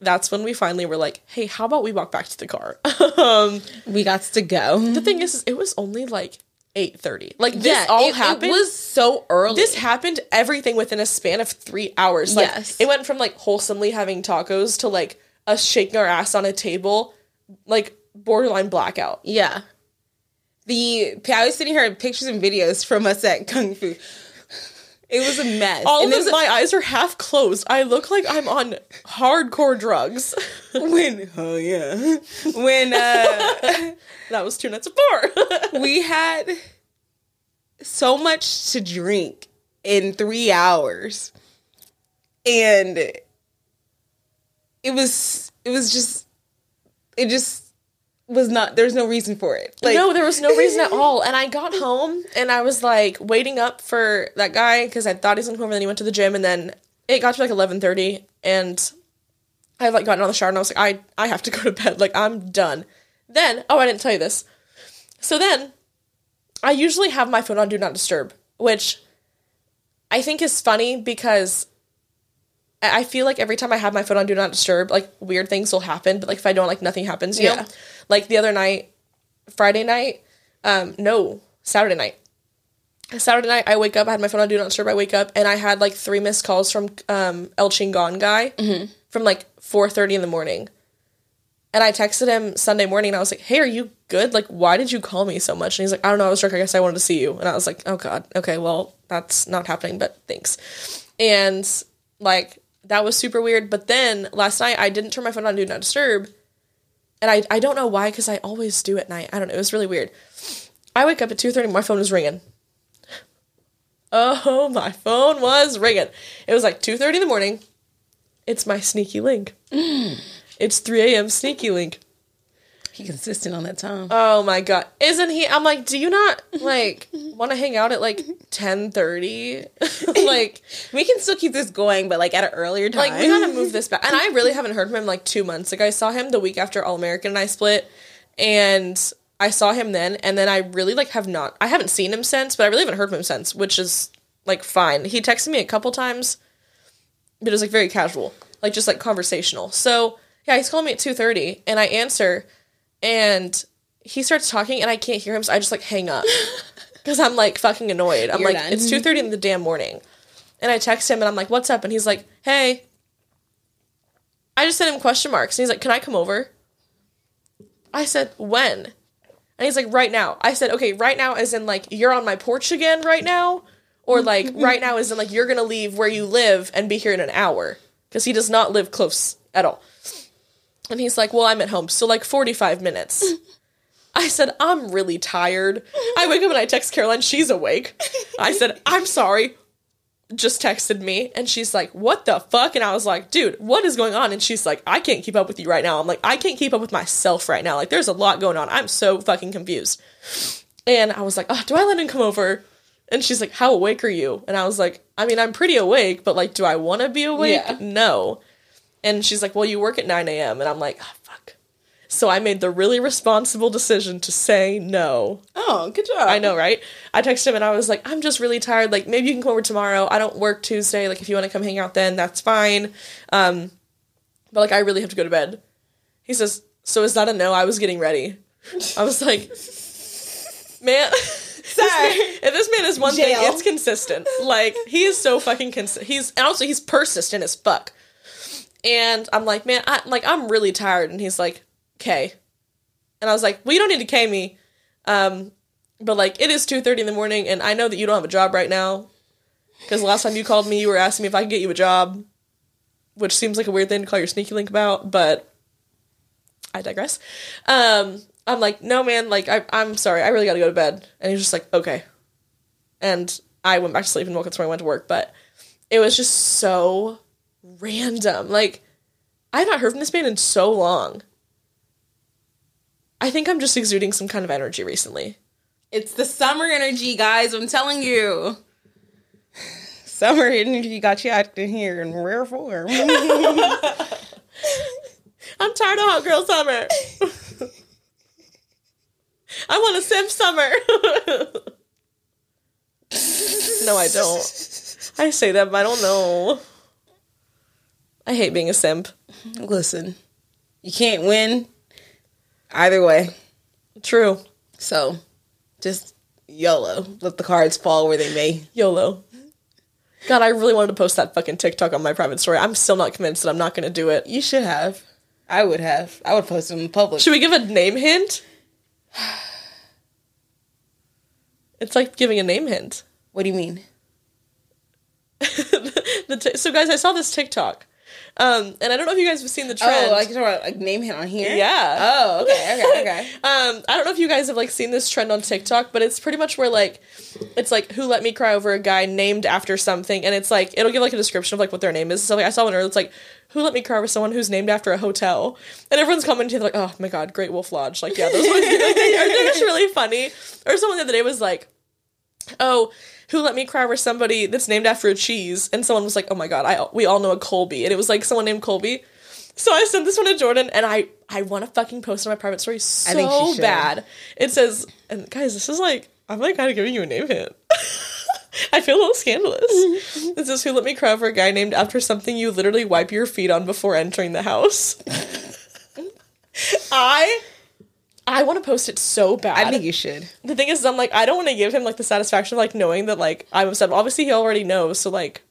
that's when we finally were like, "Hey, how about we walk back to the car?" um, We got to go. the thing is, is, it was only like eight thirty. Like this yeah, all it, happened. It was so early. this happened everything within a span of three hours. Like, Yes. it went from like wholesomely having tacos to like us shaking our ass on a table, like borderline blackout. yeah. The I was sitting here pictures and videos from us at Kung Fu. It was a mess. All and of it, my eyes are half closed. I look like I'm on hardcore drugs. when oh yeah when uh that was two nights before. we had so much to drink in three hours and it was it was just it just was not there's no reason for it like no, there was no reason at all. And I got home and I was like waiting up for that guy because I thought he was gonna come over. and Then he went to the gym, and then it got to like eleven thirty, and I had like gotten out of the shower, and I was like, I I have to go to bed. Like I'm done. Then oh, I didn't tell you this. So then, I usually have my phone on do not disturb, which I think is funny because I feel like every time I have my phone on do not disturb, like weird things will happen. But like if I don't, like nothing happens. Yeah. know, like the other night, Friday night, um, no, Saturday night. Saturday night, I wake up. I had my phone on do not disturb. I wake up and I had like three missed calls from um, El Chingon guy from like four thirty in the morning. And I texted him Sunday morning and I was like, Hey, are you good? Like, why did you call me so much? And he's like, I don't know, I was drunk, I guess I wanted to see you. And I was like, Oh god, okay, well, that's not happening, but thanks. And like that was super weird. But then last night I didn't turn my phone on do not disturb. And I, I don't know why, because I always do at night. I don't know. It was really weird. I wake up at 2.30, my phone is ringing. Oh, my phone was ringing. It was like 2.30 in the morning. It's my sneaky link. Mm. It's 3 a.m. sneaky link. He consistent on that time. Oh my god. Isn't he? I'm like, do you not like want to hang out at like 10:30? like we can still keep this going, but like at an earlier time. like we gotta move this back. And I really haven't heard from him like 2 months. Like I saw him the week after All American and I split and I saw him then and then I really like have not I haven't seen him since, but I really haven't heard from him since, which is like fine. He texted me a couple times, but it was like very casual, like just like conversational. So, yeah, he's calling me at 2:30 and I answer and he starts talking and I can't hear him, so I just like hang up because I'm like fucking annoyed. I'm You're like, done. it's two thirty in the damn morning, and I text him and I'm like, what's up? And he's like, hey. I just sent him question marks, and he's like, can I come over? I said, when? And he's like, right now. I said, okay, right now, as in like you're on my porch again right now, or like right now, as in like you're gonna leave where you live and be here in an hour because he does not live close at all. And he's like, well, I'm at home, so like 45 minutes. I said, I'm really tired. I wake up and I text Caroline, she's awake. I said, I'm sorry. Just texted me and she's like, What the fuck? And I was like, Dude, what is going on? And she's like, I can't keep up with you right now. I'm like, I can't keep up with myself right now. Like, there's a lot going on. I'm so fucking confused. And I was like, oh, Do I let him come over? And she's like, How awake are you? And I was like, I mean, I'm pretty awake, but like, do I want to be awake? Yeah. No. And she's like, Well, you work at 9 a.m. And I'm like, Oh, fuck. So I made the really responsible decision to say no. oh, good job. I know, right? I texted him and I was like, I'm just really tired. Like, maybe you can come over tomorrow. I don't work Tuesday. Like, if you want to come hang out then, that's fine. Um, but like, I really have to go to bed. He says, So is that a no? I was getting ready. I was like, Man, Sorry. if this man is one Jail. thing, it's consistent. Like, he is so fucking consistent. He's, and also, he's persistent as fuck. And I'm like, man, I, like, I'm really tired. And he's like, okay. And I was like, well, you don't need to K me. Um, but like it is 2.30 in the morning and i know that you don't have a job right now because last time you called me you were asking me if i could get you a job which seems like a weird thing to call your sneaky link about but i digress um, i'm like no man like I, i'm sorry i really gotta go to bed and he's just like okay and i went back to sleep and woke up tomorrow and went to work but it was just so random like i have not heard from this man in so long i think i'm just exuding some kind of energy recently It's the summer energy, guys. I'm telling you. Summer energy got you out in here in rare form. I'm tired of hot girl summer. I want a simp summer. no, I don't. I say that, but I don't know. I hate being a simp. Listen, you can't win either way. True. So just YOLO. Let the cards fall where they may. YOLO. God, I really wanted to post that fucking TikTok on my private story. I'm still not convinced that I'm not going to do it. You should have. I would have. I would post them in public. Should we give a name hint? It's like giving a name hint. What do you mean? the t- so guys, I saw this TikTok, um, and I don't know if you guys have seen the trend. Oh, like you're talking about like name hit on here? Yeah. Oh, okay, okay, okay. um, I don't know if you guys have like seen this trend on TikTok, but it's pretty much where like it's like who let me cry over a guy named after something, and it's like it'll give like a description of like what their name is. So like I saw one earlier. It's like who let me cry over someone who's named after a hotel, and everyone's commenting like, oh my god, Great Wolf Lodge. Like yeah, those ones like, they're just really funny. Or someone the other day was like, oh. Who let me cry over somebody that's named after a cheese? And someone was like, "Oh my god, I we all know a Colby," and it was like someone named Colby. So I sent this one to Jordan, and I I want to fucking post on my private story so bad. It says, and guys, this is like I'm like kind of giving you a name hint. I feel a little scandalous. it says, "Who let me cry over a guy named after something you literally wipe your feet on before entering the house." I I want to post it so bad. I think you should. the thing is, I'm like I don't want to give him like the satisfaction of like knowing that like I'm upset. Obviously, he already knows, so like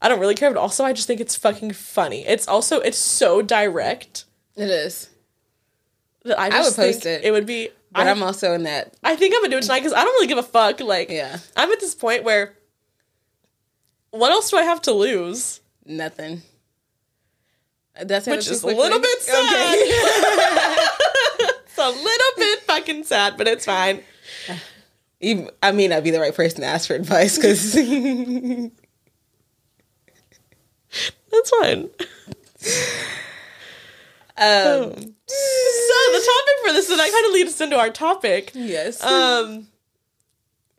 I don't really care. But also, I just think it's fucking funny. It's also it's so direct It is. that I just would post it. It would be. But I, I'm also in that. I think I'm gonna do it tonight because I don't really give a fuck. Like, Yeah. I'm at this point where what else do I have to lose? Nothing. That's Which is a little bit sad. Okay. It's a little bit fucking sad, but it's fine. You, I may not be the right person to ask for advice because That's fine. Um, So the topic for this, and that kind of leads us into our topic. yes. Um,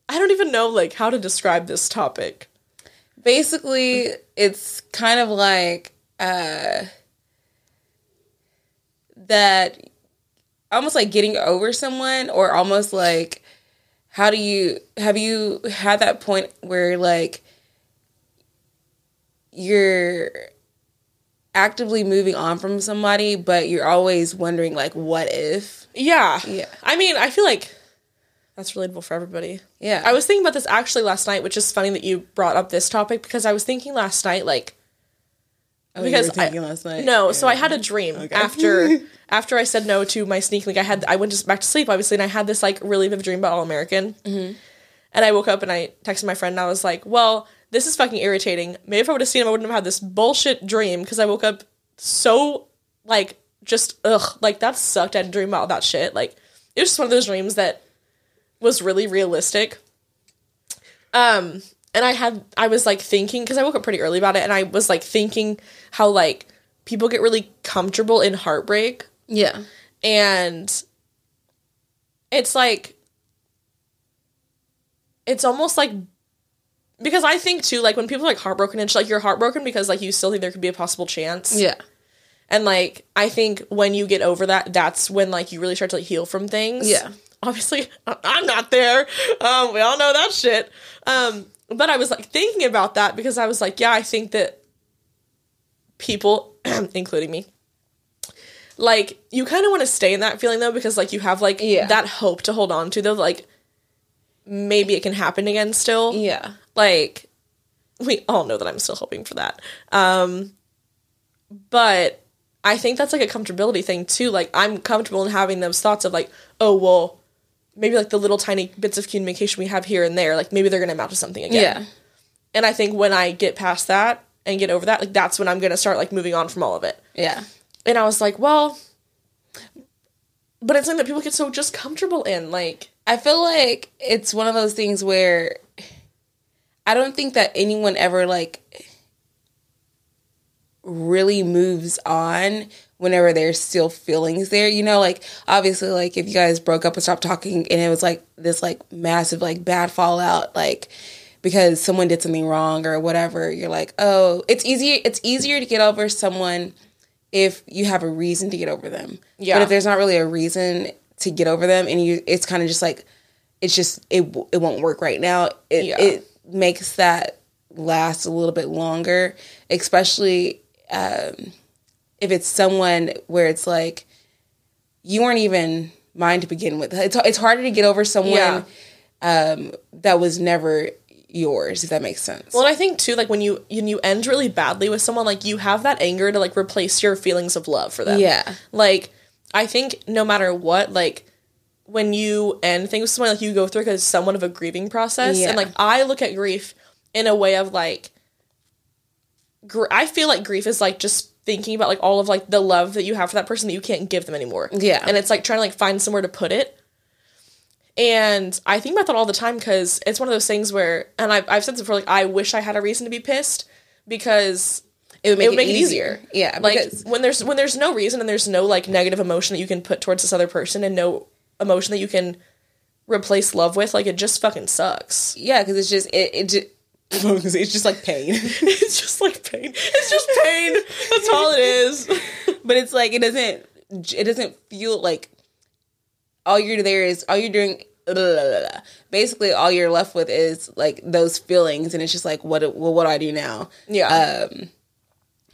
I don't even know like how to describe this topic. Basically, it's kind of like uh that almost like getting over someone or almost like how do you have you had that point where like you're actively moving on from somebody but you're always wondering like what if Yeah. Yeah. I mean, I feel like that's relatable for everybody. yeah I was thinking about this actually last night, which is funny that you brought up this topic because I was thinking last night, like, Oh, because I- last night no, so I had a dream after after I said no to my sneak link. I had I went just back to sleep obviously, and I had this like really vivid dream about All American. Mm-hmm. And I woke up and I texted my friend and I was like, "Well, this is fucking irritating. Maybe if I would have seen him, I wouldn't have had this bullshit dream because I woke up so like just ugh like that sucked. I had to dream about that shit. Like it was just one of those dreams that was really realistic. Um, and I had I was like thinking because I woke up pretty early about it, and I was like thinking how like people get really comfortable in heartbreak, yeah and it's like it's almost like because I think too like when people are like heartbroken, it's like you're heartbroken because like you still think there could be a possible chance, yeah and like I think when you get over that, that's when like you really start to like heal from things. Yeah. Obviously, I'm not there. Um, we all know that shit. Um, but I was like thinking about that because I was like, yeah, I think that people, including me, like you kind of want to stay in that feeling though because like you have like Yeah. that hope to hold on to though. Like maybe it can happen again still yeah like we all know that I'm still hoping for that. Um but I think that's like a comfortability thing too. Like I'm comfortable in having those thoughts of like, oh well, maybe like the little tiny bits of communication we have here and there, like maybe they're gonna amount to something again. yeah And I think when I get past that and get over that, like that's when I'm gonna start like moving on from all of it. yeah And I was like, well but it's something that people get so just comfortable in. Like I feel like it's one of those things where I don't think that anyone ever like really moves on whenever there's still feelings there. You know, like obviously like if you guys broke up and stopped talking and it was like this like massive like bad fallout like because someone did something wrong or whatever, you're like, "Oh, it's easier it's easier to get over someone if you have a reason to get over them." Yeah. But if there's not really a reason to get over them and you it's kind of just like it's just it it won't work right now. It Yeah. it makes that last a little bit longer, especially um, if it's someone where it's like you weren't even mine to begin with. It's it's harder to get over someone Yeah. um, that was never yours, if that makes sense. Well, I think too, like when you when you end really badly with someone, like you have that anger to like replace your feelings of love for them. Yeah. Like I think no matter what, like when you end things with someone, like you go through because somewhat of a grieving process, Yeah. and like I look at grief in a way of like, gr- I feel like grief is like just thinking about like all of like the love that you have for that person that you can't give them anymore. Yeah. and it's like trying to like find somewhere to put it. And I think about that all the time because it's one of those things where, and I've, I've said this before, like, I wish I had a reason to be pissed because it would make, it would make it easier. Yeah, Like when there's when there's no reason and there's no like negative emotion that you can put towards this other person and no emotion that you can replace love with, like it just fucking sucks. yeah, because it's just it, it just, it's just like pain. it's just like pain. It's just pain. That's all it is. but it's like it doesn't it doesn't feel like all you're there is all you're doing basically all you're left with is like those feelings and it's just like what well what do I do now Yeah. um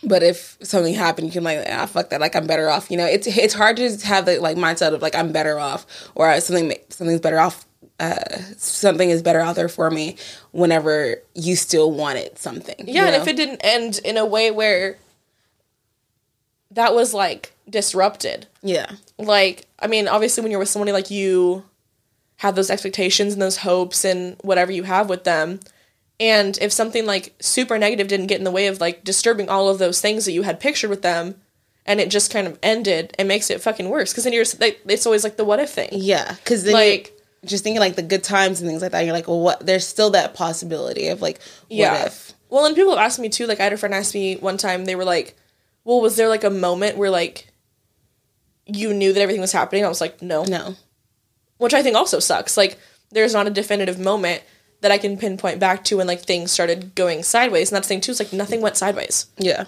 but if something happened you can like ah fuck that like I'm better off you know it's it's hard to have the like mindset of like I'm better off or something something's better off uh something is better out there for me whenever you still wanted something yeah, you and if it didn't end in a way where that was like disrupted. yeah. Like i mean obviously when you're with somebody like you have those expectations and those hopes and whatever you have with them and if something like super negative didn't get in the way of like disturbing all of those things that you had pictured with them and it just kind of ended it makes it fucking worse because then you're like, it's always like the what if thing. Yeah because then like just thinking like the good times and things like that. You're like, well, what? There's still that possibility of like, what Yeah. if? Well, and people have asked me too. Like, I had a friend ask me one time. They were like, "Well, was there like a moment where like you knew that everything was happening?" I was like, "No," No. which I think also sucks. Like, there's not a definitive moment that I can pinpoint back to when like things started going sideways. And that's the thing too. It's like nothing went sideways. Yeah.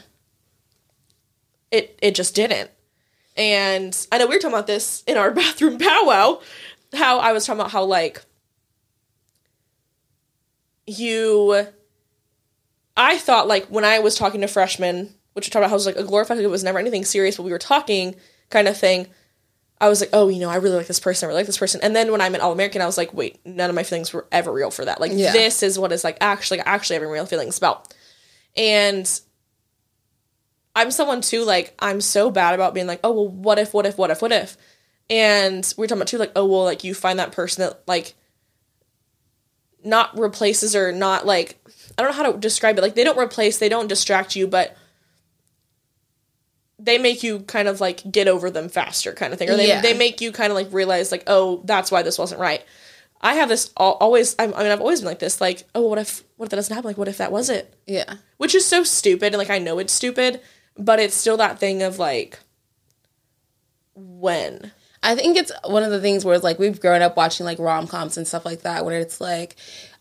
It it just didn't. And I know we were talking about this in our bathroom powwow. How I was talking about how like you I thought like when I was talking to freshmen, which we talked about how it was like a glorified it was never anything serious, but we were talking kind of thing. I was like, oh, you know, I really like this person, I really like this person. And then when I met All American, I was like, wait, none of my feelings were ever real for that. Like Yeah. this is what is like actually actually having real feelings about. And I'm someone too, like, I'm so bad about being like, oh well, what if, what if, what if, what if? And we are talking about too, like, oh well, like you find that person that like not replaces or not like I don't know how to describe it. Like they don't replace, they don't distract you, but they make you kind of like get over them faster kind of thing. Or they, Yeah. they make you kind of like realize like, oh, that's why this wasn't right. I have this always I I mean I've always been like this like, oh, what if what if that doesn't happen? Like what if that was it? Yeah. Which is so stupid and like I know it's stupid, but it's still that thing of like when. I think it's one of the things where it's like we've grown up watching like rom coms and stuff like that, where it's like,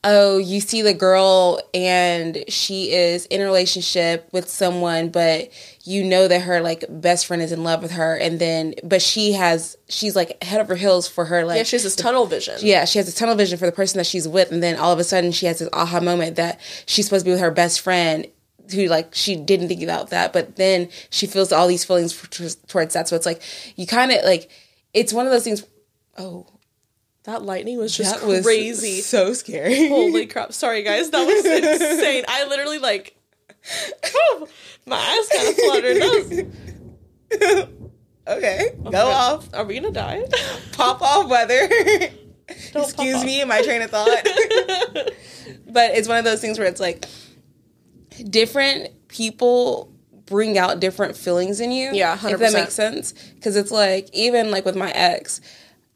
oh, you see the girl and she is in a relationship with someone, but you know that her like best friend is in love with her, and then but she has she's like head over heels for her like Yeah, she has this tunnel vision. yeah, she has a tunnel vision for the person that she's with, and then all of a sudden she has this aha moment that she's supposed to be with her best friend, who like she didn't think about that, but then she feels all these feelings for, towards that. So it's like you kind of like it's one of those things. Oh, That lightning was just that was crazy. so scary. Holy crap. Sorry guys, that was insane. I literally like oh, my eyes kind of fluttered. Was, okay, go off, Are we gonna die? pop off, weather. Don't Excuse me, my train of thought. but it's one of those things where it's like different people bring out different feelings in you. Yeah, if that makes sense. Because it's like even like with my ex,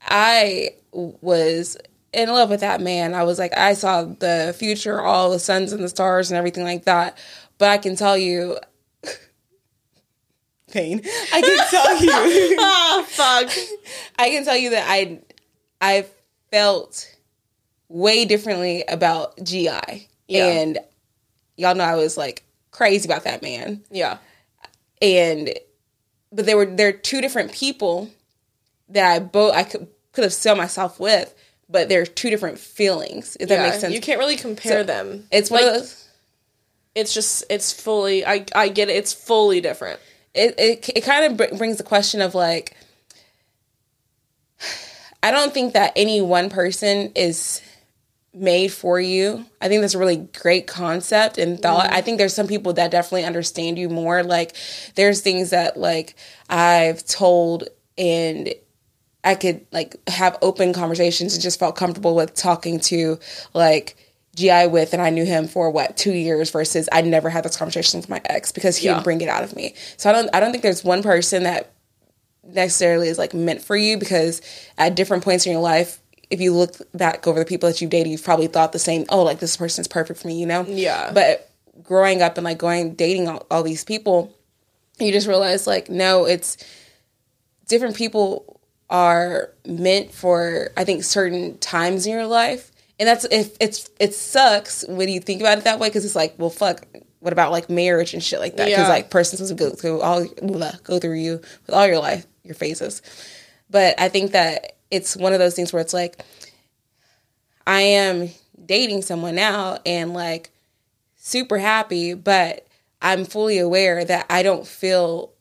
I was in love with that man. I was like, I saw the future, all the suns and the stars and everything like that. But I can tell you, pain. I can tell you. Ah, fuck. I can tell you that I I felt way differently about GI. Yeah. And y'all know I was like crazy about that man. Yeah. And but there were there are two different people that I both I could could have saw myself with, but they're two different feelings, if that makes sense. You can't really compare them. it's one like, of those It's just it's fully I I get it. It's fully different. it it, it kind of br- brings the question of like I don't think that any one person is made for you. I think that's a really great concept and thought. I think there's some people that definitely understand you more. Like there's things that like I've told and I could like have open conversations and just felt comfortable with talking to like GI with and I knew him for what two years versus I never had those conversations with my ex because he Yeah. would bring it out of me. So I don't I don't think there's one person that necessarily is like meant for you because at different points in your life if you look back over the people that you've dated you've probably thought the same oh like this person's perfect for me you know Yeah. but growing up and like going dating all, all these people you just realize like no it's different people are meant for i think certain times in your life and that's if it's it sucks when you think about it that way because it's like well fuck what about like marriage and shit like that because Yeah. like persons supposed to go through all go through you with all your life your phases but i think that it's one of those things where it's like i am dating someone now and like super happy but i'm fully aware that i don't feel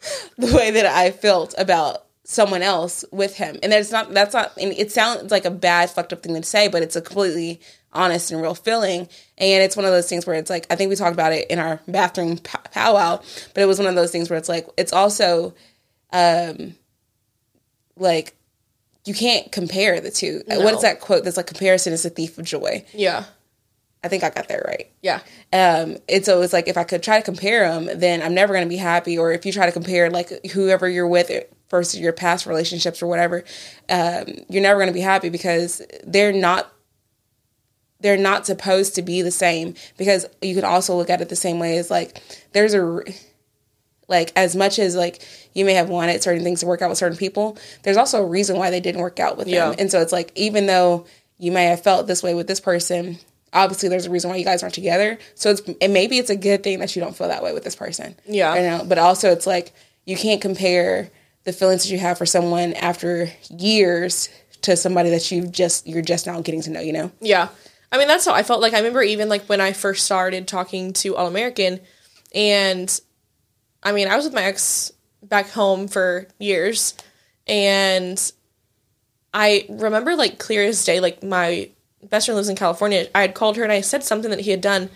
the way that I felt about someone else with him. And that's not that's not and it sounds like a bad fucked up thing to say, but it's a completely honest and real feeling. And it's one of those things where it's like I think we talked about it in our bathroom pow- powwow, but it was one of those things where it's like it's also um like you can't compare the two. What is that quote? That's like comparison is a thief of joy. Yeah. I think I got that right. Yeah. Um, and so it's like if I could try to compare them, then I'm never going to be happy. Or if you try to compare like whoever you're with versus your past relationships or whatever, um, you're never going to be happy because they're not they're not supposed to be the same because you could also look at it the same way as like there's a like as much as like you may have wanted certain things to work out with certain people there's also a reason why they didn't work out with Yeah. them and so it's like even though you may have felt this way with this person obviously there's a reason why you guys aren't together so it's and maybe it's a good thing that you don't feel that way with this person Yeah. you know but also it's like you can't compare the feelings that you have for someone after years to somebody that you've just you're just now getting to know you know Yeah. I mean, that's how I felt. Like, I remember even like when I first started talking to All American, and I mean, I was with my ex back home for years, and I remember like clear as day, like my best friend lives in California. I had called her and I said something that he had done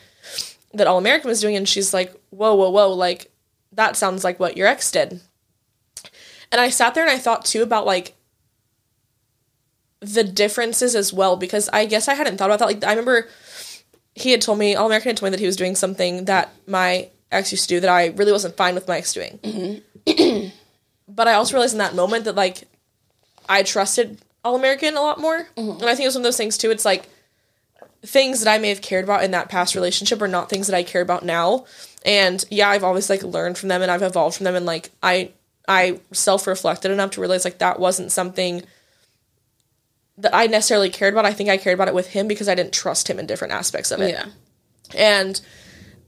that All American was doing, and she's like, "Whoa, whoa, whoa! Like that sounds like what your ex did." And I sat there and I thought too about like the differences as well because I guess I hadn't thought about that. Like I remember he had told me, All American had told me that he was doing something that my ex used to do that I really wasn't fine with my ex doing. Mm-hmm. but I also realized in that moment that like I trusted All American a lot more, mm-hmm. and I think it was one of those things too. It's like things that I may have cared about in that past relationship are not things that I care about now. And yeah, I've always like learned from them and I've evolved from them and like I I self reflected enough to realize like that wasn't something that I necessarily cared about. I think I cared about it with him because I didn't trust him in different aspects of it. yeah And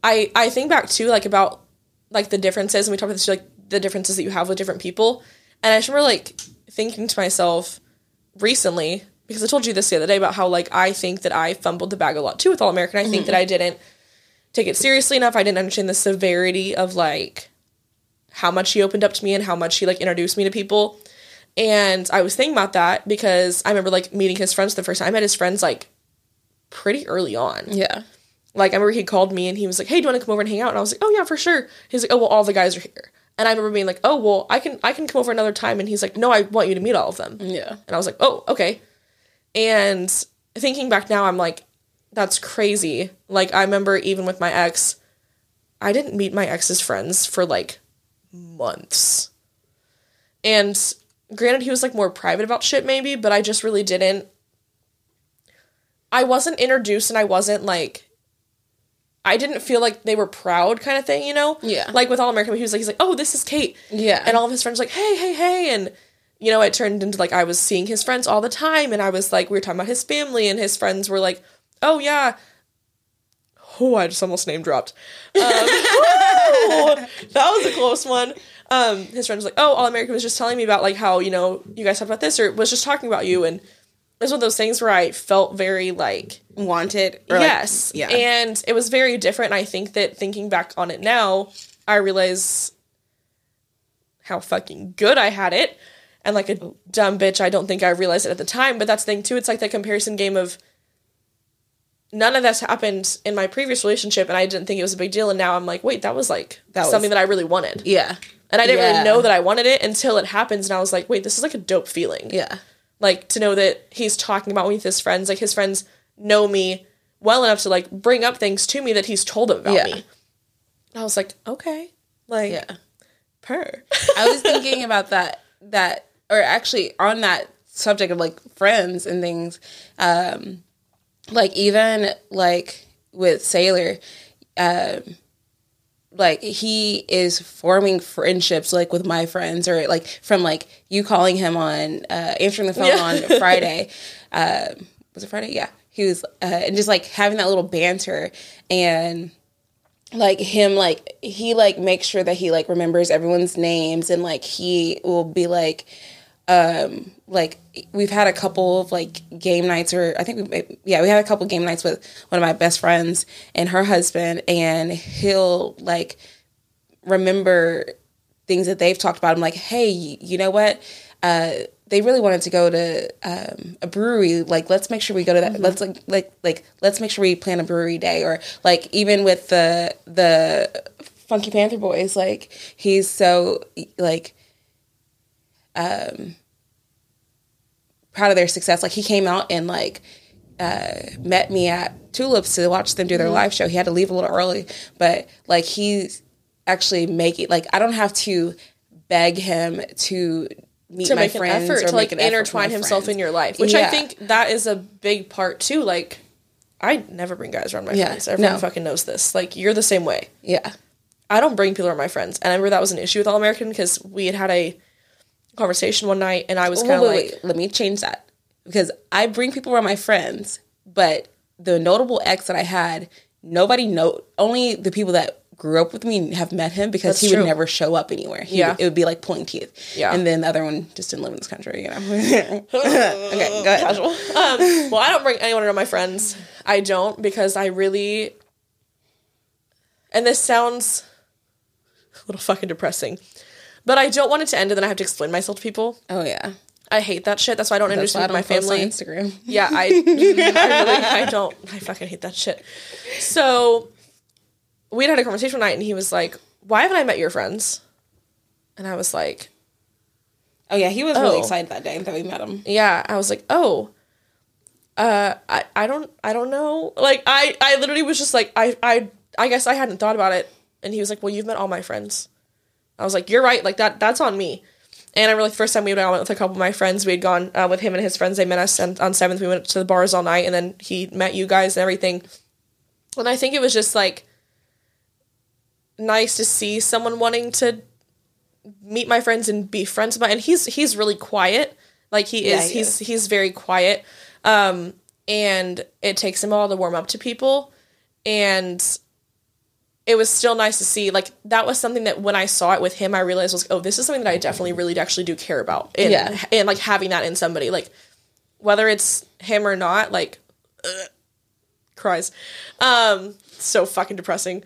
I I think back too like about like the differences and we talked about this like the differences that you have with different people. And I just remember like thinking to myself recently, because I told you this the other day about how like I think that I fumbled the bag a lot too with All American. I think that mm-hmm. I didn't take it seriously enough. I didn't understand the severity of like how much he opened up to me and how much he like introduced me to people. And I was thinking about that because I remember like meeting his friends the first time. I met his friends like pretty early on. yeah Like I remember he called me and he was like, "Hey, do you want to come over and hang out?" And I was like, "Oh yeah, for sure." He's like, "Oh well, all the guys are here." And I remember being like, "Oh well, I can I can come over another time." And he's like, "No, I want you to meet all of them." yeah And I was like, "Oh, okay." And thinking back now, I'm like, "That's crazy." Like I remember even with my ex, I didn't meet my ex's friends for like months. And granted, he was like more private about shit, maybe, but I just really didn't. I wasn't introduced and I wasn't like. I didn't feel like they were proud, kind of thing, you know? Yeah. Like with All American, he was like, he's like, oh, this is Kate. Yeah. And all of his friends were like, hey, hey, hey. And, you know, it turned into like I was seeing his friends all the time. And I was like, we were talking about his family, and his friends were like, oh, yeah. Oh, I just almost name dropped. Um, that was a close one. Um, his friend was like, "Oh, All American was just telling me about like how you know you guys talked about this, or was just talking about you." And it was one of those things where I felt very like, wanted or, like, yes, yeah and it was very different. And I think that thinking back on it now, I realize how fucking good I had it, and like a dumb bitch, I don't think I realized it at the time. But that's the thing too. It's like that comparison game of none of this happened in my previous relationship and I didn't think it was a big deal and now I'm like, wait, that was like That was- something that I really wanted. yeah And I didn't Yeah. really know that I wanted it until it happens and I was like, wait, this is like a dope feeling. yeah Like to know that he's talking about me with his friends, like his friends know me well enough to like bring up things to me that he's told them about Yeah. me. I was like, okay. Like yeah per. I was thinking about that that or actually on that subject of like friends and things um like even like with Sailor um like he is forming friendships like with my friends or like from like you calling him on uh answering the phone Yeah. on Friday um was it Friday yeah he was uh and just like having that little banter and like him like he like makes sure that he like remembers everyone's names and like he will be like um like we've had a couple of like game nights or i think we yeah we had a couple game nights with one of my best friends and her husband and he'll like remember things that they've talked about i'm like hey you know what uh they really wanted to go to um, a brewery. Like, let's make sure we go to that. Let's like, like, like, let's make sure we plan a brewery day. Or like, even with the the Funky Panther Boys, like, he's so like, um, proud of their success. Like, he came out and like, uh, met me at Tulips to watch them do their live show. He had to leave a little early, but like, he's actually making like, I don't have to beg him to meet to my make an friends effort or to like an intertwine himself friends. in your life, which I think that is a big part too. Like, I never bring guys around my Yeah, friends. Everyone no. fucking knows this. Like, you're the same way. Yeah. I don't bring people around my friends, and I remember that was an issue with All American because we had had a conversation one night, and I was kind of like, wait. Let me change that because I bring people around my friends, but the notable ex that I had, nobody know. Only the people that grew up with me have met him because That's he true. would never show up anywhere. He Yeah. would- it would be like pulling teeth. Yeah. and then the other one just didn't live in this country. You know. okay, go ahead. casual. um, well, I don't bring anyone around my friends. I don't because I really, and this sounds a little fucking depressing, but I don't want it to end and then I have to explain myself to people. Oh yeah, I hate that shit. That's why I don't that's introduce why I don't my post on family. Instagram. Yeah, I, I really, I don't, I fucking hate that shit. So, we had a conversation one night, and he was like, "Why haven't I met your friends?" And I was like, Oh yeah, he was really Oh. excited that day that we met him. "Yeah." I was like, "Oh, uh, I, I don't, I don't know." Like, I, I literally was just like, I, I, I guess I hadn't thought about it. And he was like, "Well, you've met all my friends." I was like, "You're right. Like that, that's on me." And I remember like the first time we went out with a couple of my friends, we had gone uh, with him and his friends. They met us and on seventh. We went to the bars all night, and then he met you guys and everything. And I think it was just like nice to see someone wanting to meet my friends and be friends with my. And he's he's really quiet. Like he Yeah, is. he he's is. he's very quiet. Um, and it takes him a while to warm up to people, and it was still nice to see like that was something that when I saw it with him, I realized was oh this is something that I definitely really actually do care about. And, Yeah. and like having that in somebody like whether it's him or not, like ugh, cries. Um, so fucking depressing.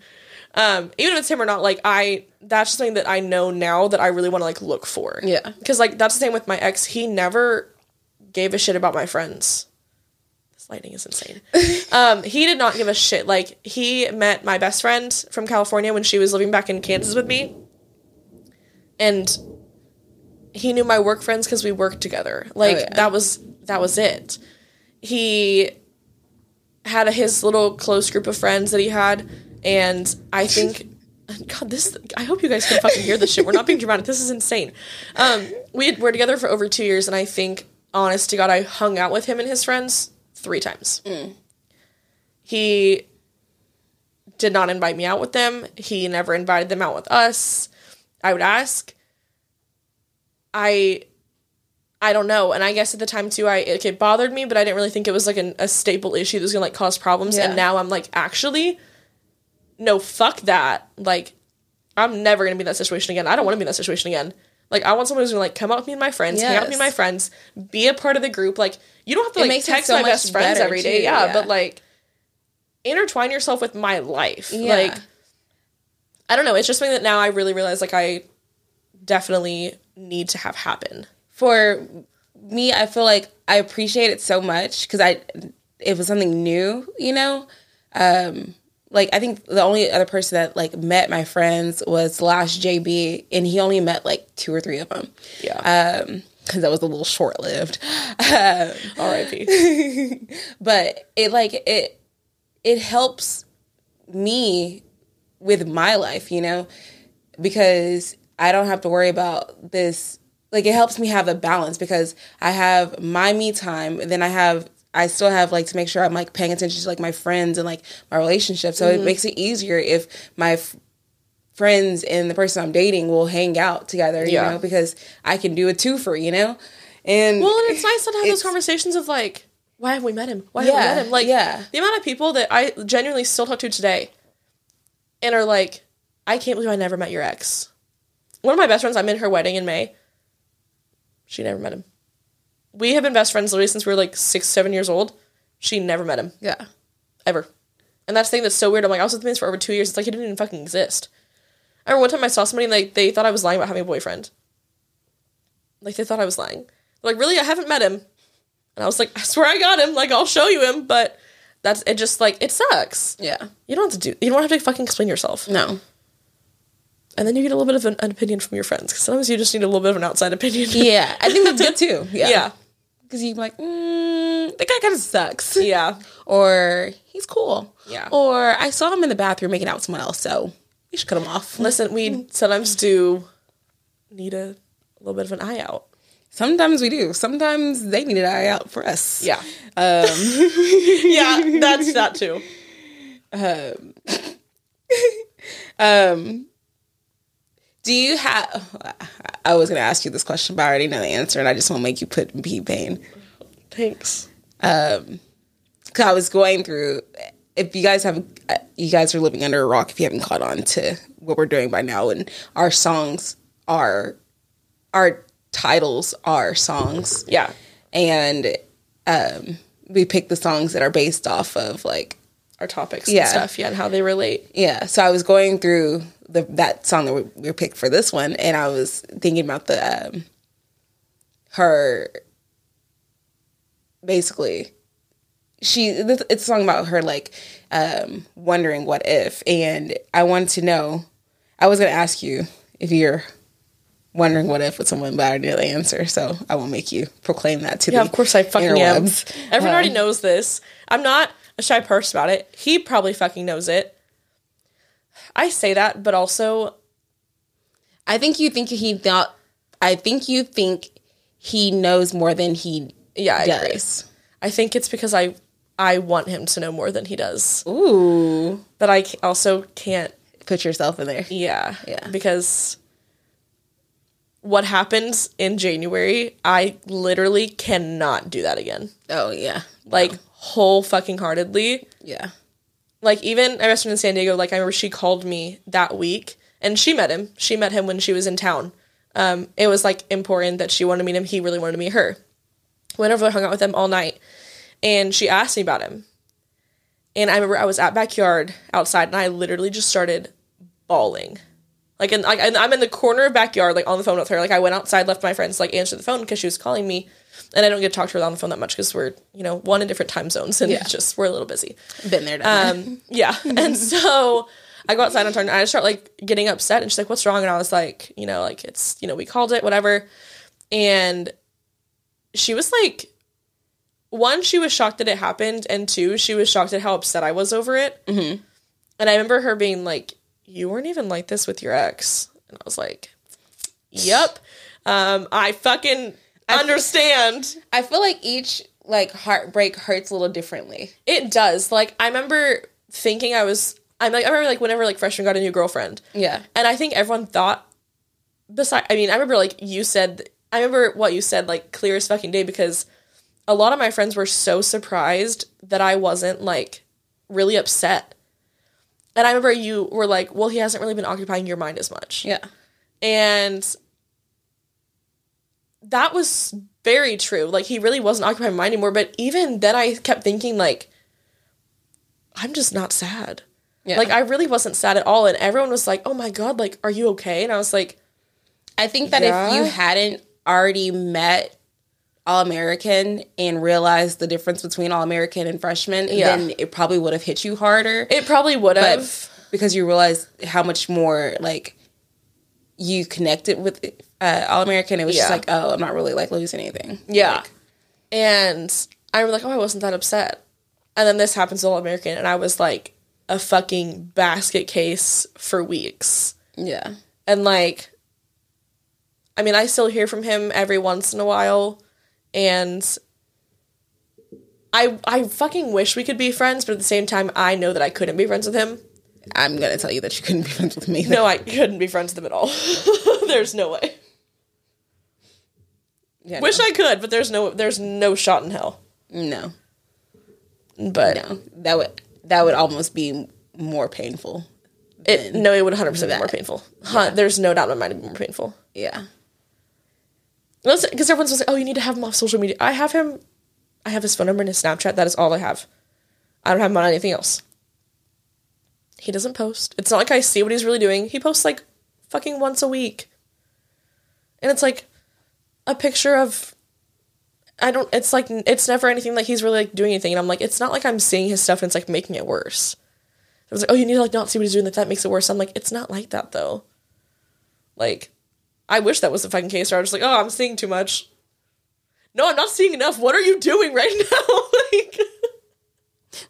Um, even if it's him or not, like I that's something that I know now that I really want to like look for. Yeah. Because like that's the same with my ex. He never gave a shit about my friends. Lighting is insane. um, he did not give a shit. Like he met my best friend from California when she was living back in Kansas with me, and he knew my work friends because we worked together. Like Oh, yeah. that was that was it. He had a, his little close group of friends that he had, and I think. God, this. I hope you guys can fucking hear this shit. We're not being dramatic. This is insane. Um, we had, were together for over two years, and I think, honest to God, I hung out with him and his friends three times. He did not invite me out with them. He never invited them out with us. I would ask. I I don't know. And I guess at the time too, I it, it bothered me, but I didn't really think it was like an, a staple issue that was gonna like cause problems. Yeah. And now I'm like, actually, no, fuck that. Like, I'm never gonna be in that situation again. I don't want to be in that situation again. Like, I want someone who's gonna like come out with me and my friends, hang out with me and my friends, be a part of the group. Like, you don't have to It like text so my best friends every day, too, yeah, yeah. but like intertwine yourself with my life. Yeah. Like, I don't know. It's just something that now I really realize like I definitely need to have happen. for me, I feel like I appreciate it so much because I it was something new, you know. Um, like I think the only other person that like met my friends was last JB, and he only met like two or three of them. Yeah. Um, because that was a little short lived. R.I.P. but it like it it helps me with my life you know because i don't have to worry about this like it helps me have a balance because i have my me time then i have i still have like to make sure i'm like paying attention to like my friends and like my relationship so it mm-hmm. makes it easier if my f- friends and the person i'm dating will hang out together you Yeah. know because i can do a twofer you know and Well, and it's nice to have those conversations of like, why have we met him? Why have we met him? Like, yeah. the amount of people that I genuinely still talk to today and are like, I can't believe I never met your ex. One of my best friends, I'm in her wedding in May. She never met him. We have been best friends literally since we were like six, seven years old. She never met him. yeah Ever. And that's the thing that's so weird. I'm like, I was with him for over two years. It's like he didn't even fucking exist. I remember one time I saw somebody and like they thought I was lying about having a boyfriend. Like they thought I was lying. They're like, really? I haven't met him. And I was like, I swear I got him. Like I'll show you him, but that's it. Just like it sucks. yeah You don't have to do. You don't have to fucking explain yourself. no And then you get a little bit of an, an opinion from your friends because sometimes you just need a little bit of an outside opinion. Yeah, I think that's good too. Yeah, yeah. because you're like, mm, the guy kind of sucks, Yeah. or he's cool, Yeah. or I saw him in the bathroom making out with someone else, so we should cut them off. Listen, we sometimes do need a, little bit of an eye out. Sometimes we do. Sometimes they need an eye out for us. Yeah. Um, yeah, that's that too. Um, do you have? I was going to ask you this question, but I already know the answer, and I just want to make you put me pain. Thanks. Um, cause I was going through. If you guys have, you guys are living under a rock. If you haven't caught on to what we're doing by now, and our songs are, our titles are songs. Yeah. and um, we pick the songs that are based off of like Our topics Yeah. and stuff, yeah, and how they relate. yeah. So I was going through the that song that we, we picked for this one, and I was thinking about the um, her basically she it's a song about her like um, wondering what if, and I wanted to know. I was going to ask you if you're wondering what if with someone, but I know the answer, so I won't make you proclaim that to Yeah, of course I fucking am. Everyone Um, already knows this. I'm not a shy person about it. He probably fucking knows it. I say that, but also I think you think he thought. I think you think he knows more than he yeah, I agree. I think it's because I I want him to know more than he does. Ooh, But I also can't put yourself in there. yeah. Yeah. Because what happens in January, I literally cannot do that again. Oh yeah, Like whole fucking heartedly. yeah, like even I was in San Diego, like I remember she called me that week and she met him. She met him when she was in town. Um, it was like important that she wanted to meet him. He really wanted to meet her. Went over, hung out with them all night, and she asked me about him. And I remember I was at backyard outside, and I literally just started bawling. Like, and like and I'm in the corner of backyard, like on the phone with her. Like I went outside, left my friends, like answer the phone because she was calling me, and I don't get to talk to her on the phone that much because we're you know one in different time zones, and Yeah. just we're a little busy. been there, done Um, yeah. And so I go outside and turn, and I start like getting upset. And she's like, "What's wrong?" And I was like, "You know, like it's you know we called it, whatever." And she was like, one, she was shocked that it happened, and two, she was shocked at how upset I was over it. Mm-hmm. And I remember her being like, "You weren't even like this with your ex," and I was like, "Yep, um, I fucking." I Understand. I feel like each like heartbreak hurts a little differently. It does. Like I remember thinking I was I'm like I remember like whenever like freshman got a new girlfriend. Yeah, And I think everyone thought beside I mean, I remember like you said I remember what you said like clear as fucking day because a lot of my friends were so surprised that I wasn't like really upset. And I remember you were like, "Well, he hasn't really been occupying your mind as much." yeah, And that was very true. Like he really wasn't occupying my mind anymore. But even then I kept thinking like I'm just not sad. yeah. Like I really wasn't sad at all. And everyone was like, Oh my god, like, are you okay? And I was like, I think that Yeah. if you hadn't already met All American and realized the difference between All American and freshman, Yeah. then it probably would have hit you harder. it probably would have. because you realize how much more like you connected with uh, All American, it was just like, oh, I'm not really like losing anything. Yeah. Like, and I was like, Oh, I wasn't that upset. And then this happens to All American, and I was like a fucking basket case for weeks. yeah, and like i mean i still hear from him every once in a while and i i fucking wish we could be friends but at the same time i know that i couldn't be friends with him. I'm gonna tell you that you couldn't be friends with me. no i couldn't be friends with him at all. There's no way. Yeah, wish i could but there's no there's no shot in hell. No, but no, that would that would almost be more painful. it no it would 100% be more painful. Huh, there's no doubt in my mind it'd be more painful. Yeah, because everyone's like oh you need to have him off social media. I have him i have his phone number and his snapchat. That is all i have. I don't have him on anything else. He doesn't post. It's not like i see what he's really doing. He posts like fucking once a week. And it's like a picture of i don't it's like it's never anything like he's really like doing anything. And i'm like it's not like i'm seeing his stuff and it's like making it worse. I was like, oh, you need to like not see what he's doing. That that makes it worse. I'm like, it's not like that though. Like, I wish that was the fucking case where I was like, oh, I'm seeing too much. No, I'm not seeing enough. What are you doing right now? like,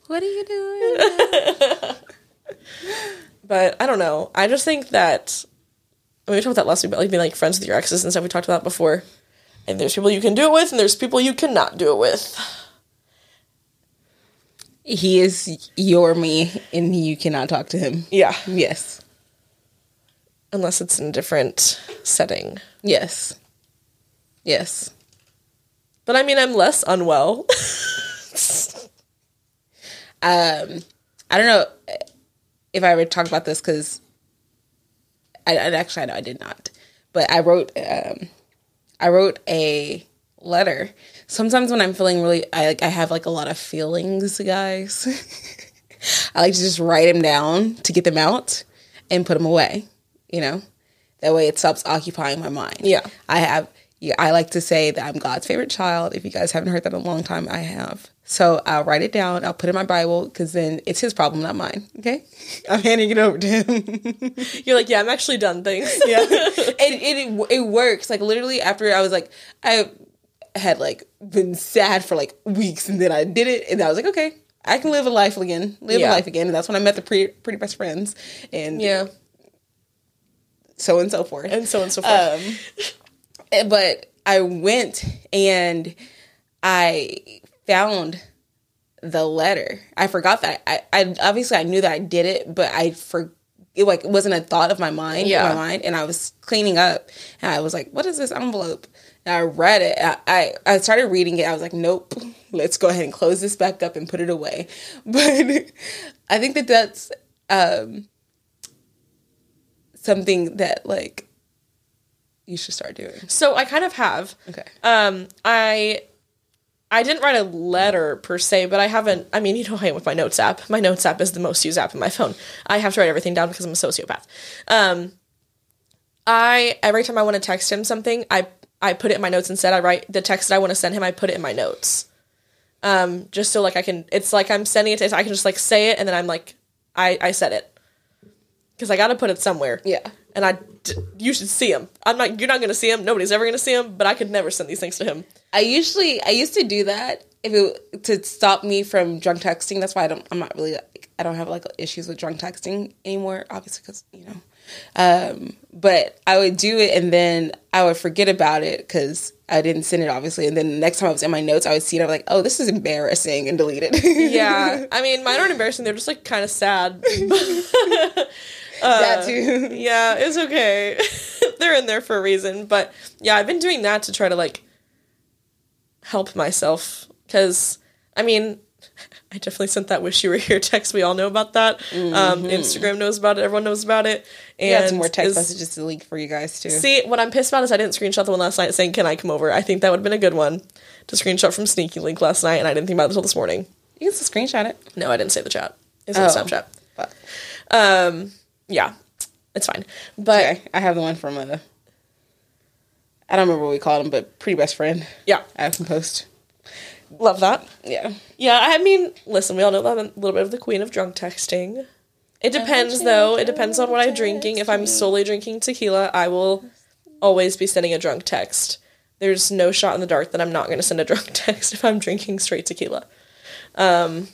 what are you doing? but I don't know. I just think that I mean, we talked about that last week about like being like friends with your exes and stuff. We talked about that before. And there's people you can do it with, and there's people you cannot do it with. He is your me, and you cannot talk to him. Yeah, Yes. Unless it's in a different setting. Yes. Yes. But I mean, I'm less unwell. um i don't know if i ever talked about this because I, I actually I know i did not but i wrote um i wrote a letter sometimes when i'm feeling really i like i have like a lot of feelings guys i like to just write them down to get them out and put them away you know that way it stops occupying my mind Yeah. i have yeah, I like to say that I'm God's favorite child. If you guys haven't heard that in a long time, I have. So I'll write it down. I'll put it in my Bible because then it's his problem, not mine. Okay, I'm handing it over to him. You're like, yeah, I'm actually done things. yeah, it, it it works. Like literally, after I was like, I had like been sad for like weeks, and then I did it, and I was like, okay, I can live a life again, live Yeah. a life again, and that's when I met the pretty pretty best friends, and yeah, so and so forth. and so and so forth. Um, but I went and I found the letter. I forgot that I, I obviously I knew that I did it, but I for it like it wasn't a thought of my mind. in Yeah. my mind, and I was cleaning up, and I was like, "What is this envelope?" And I read it. I, I I started reading it. I was like, "Nope, let's go ahead and close this back up and put it away." But I think that that's um something that like you should start doing. so I kind of have. Okay. Um, I I didn't write a letter per se, but I haven't. I mean, you know, I am with my notes app. My notes app is the most used app in my phone. I have to write everything down because I'm a sociopath. Um, I every time I want to text him something, I I put it in my notes instead. I write the text that I want to send him. I put it in my notes. Um, just so like I can. It's like I'm sending it. to I can just like say it, and then I'm like, I I said it because I got to put it somewhere. Yeah. And I, d- you should see him. I'm not. You're not going to see him. Nobody's ever going to see him. But I could never send these things to him. I usually I used to do that if it to stop me from drunk texting. That's why I don't. I'm not really. Like, I don't have like issues with drunk texting anymore. Obviously, because you know. Um, but I would do it and then I would forget about it because I didn't send it obviously. And then the next time I was in my notes, I would see it. I'm like, oh, this is embarrassing, and delete it. Yeah. I mean, mine aren't embarrassing. They're just like kind of sad. that too. yeah, it's okay. They're in there for a reason. But yeah, I've been doing that to try to like help myself. Because, I mean, I definitely sent that wish you were here text. We all know about that. Um, Instagram knows about it. Everyone knows about it. And some more text is- messages to leak for you guys too. See, what I'm pissed about is I didn't screenshot the one last night saying, Can I come over? I think that would have been a good one to screenshot from Sneaky Link last night, and I didn't think about it until this morning. you can just screenshot it. No, I didn't say the chat. It's Oh. on Snapchat. But, Um, yeah, it's fine. But okay, I have the one from a. I don't remember what we called him, but pretty best friend. yeah, I have some post. love that. Yeah. Yeah, I mean, listen, we all know that I'm a little bit of the queen of drunk texting. It depends, though. It depends on what I'm drinking. If I'm solely drinking tequila, I will always be sending a drunk text. There's no shot in the dark that I'm not going to send a drunk text if I'm drinking straight tequila. Um,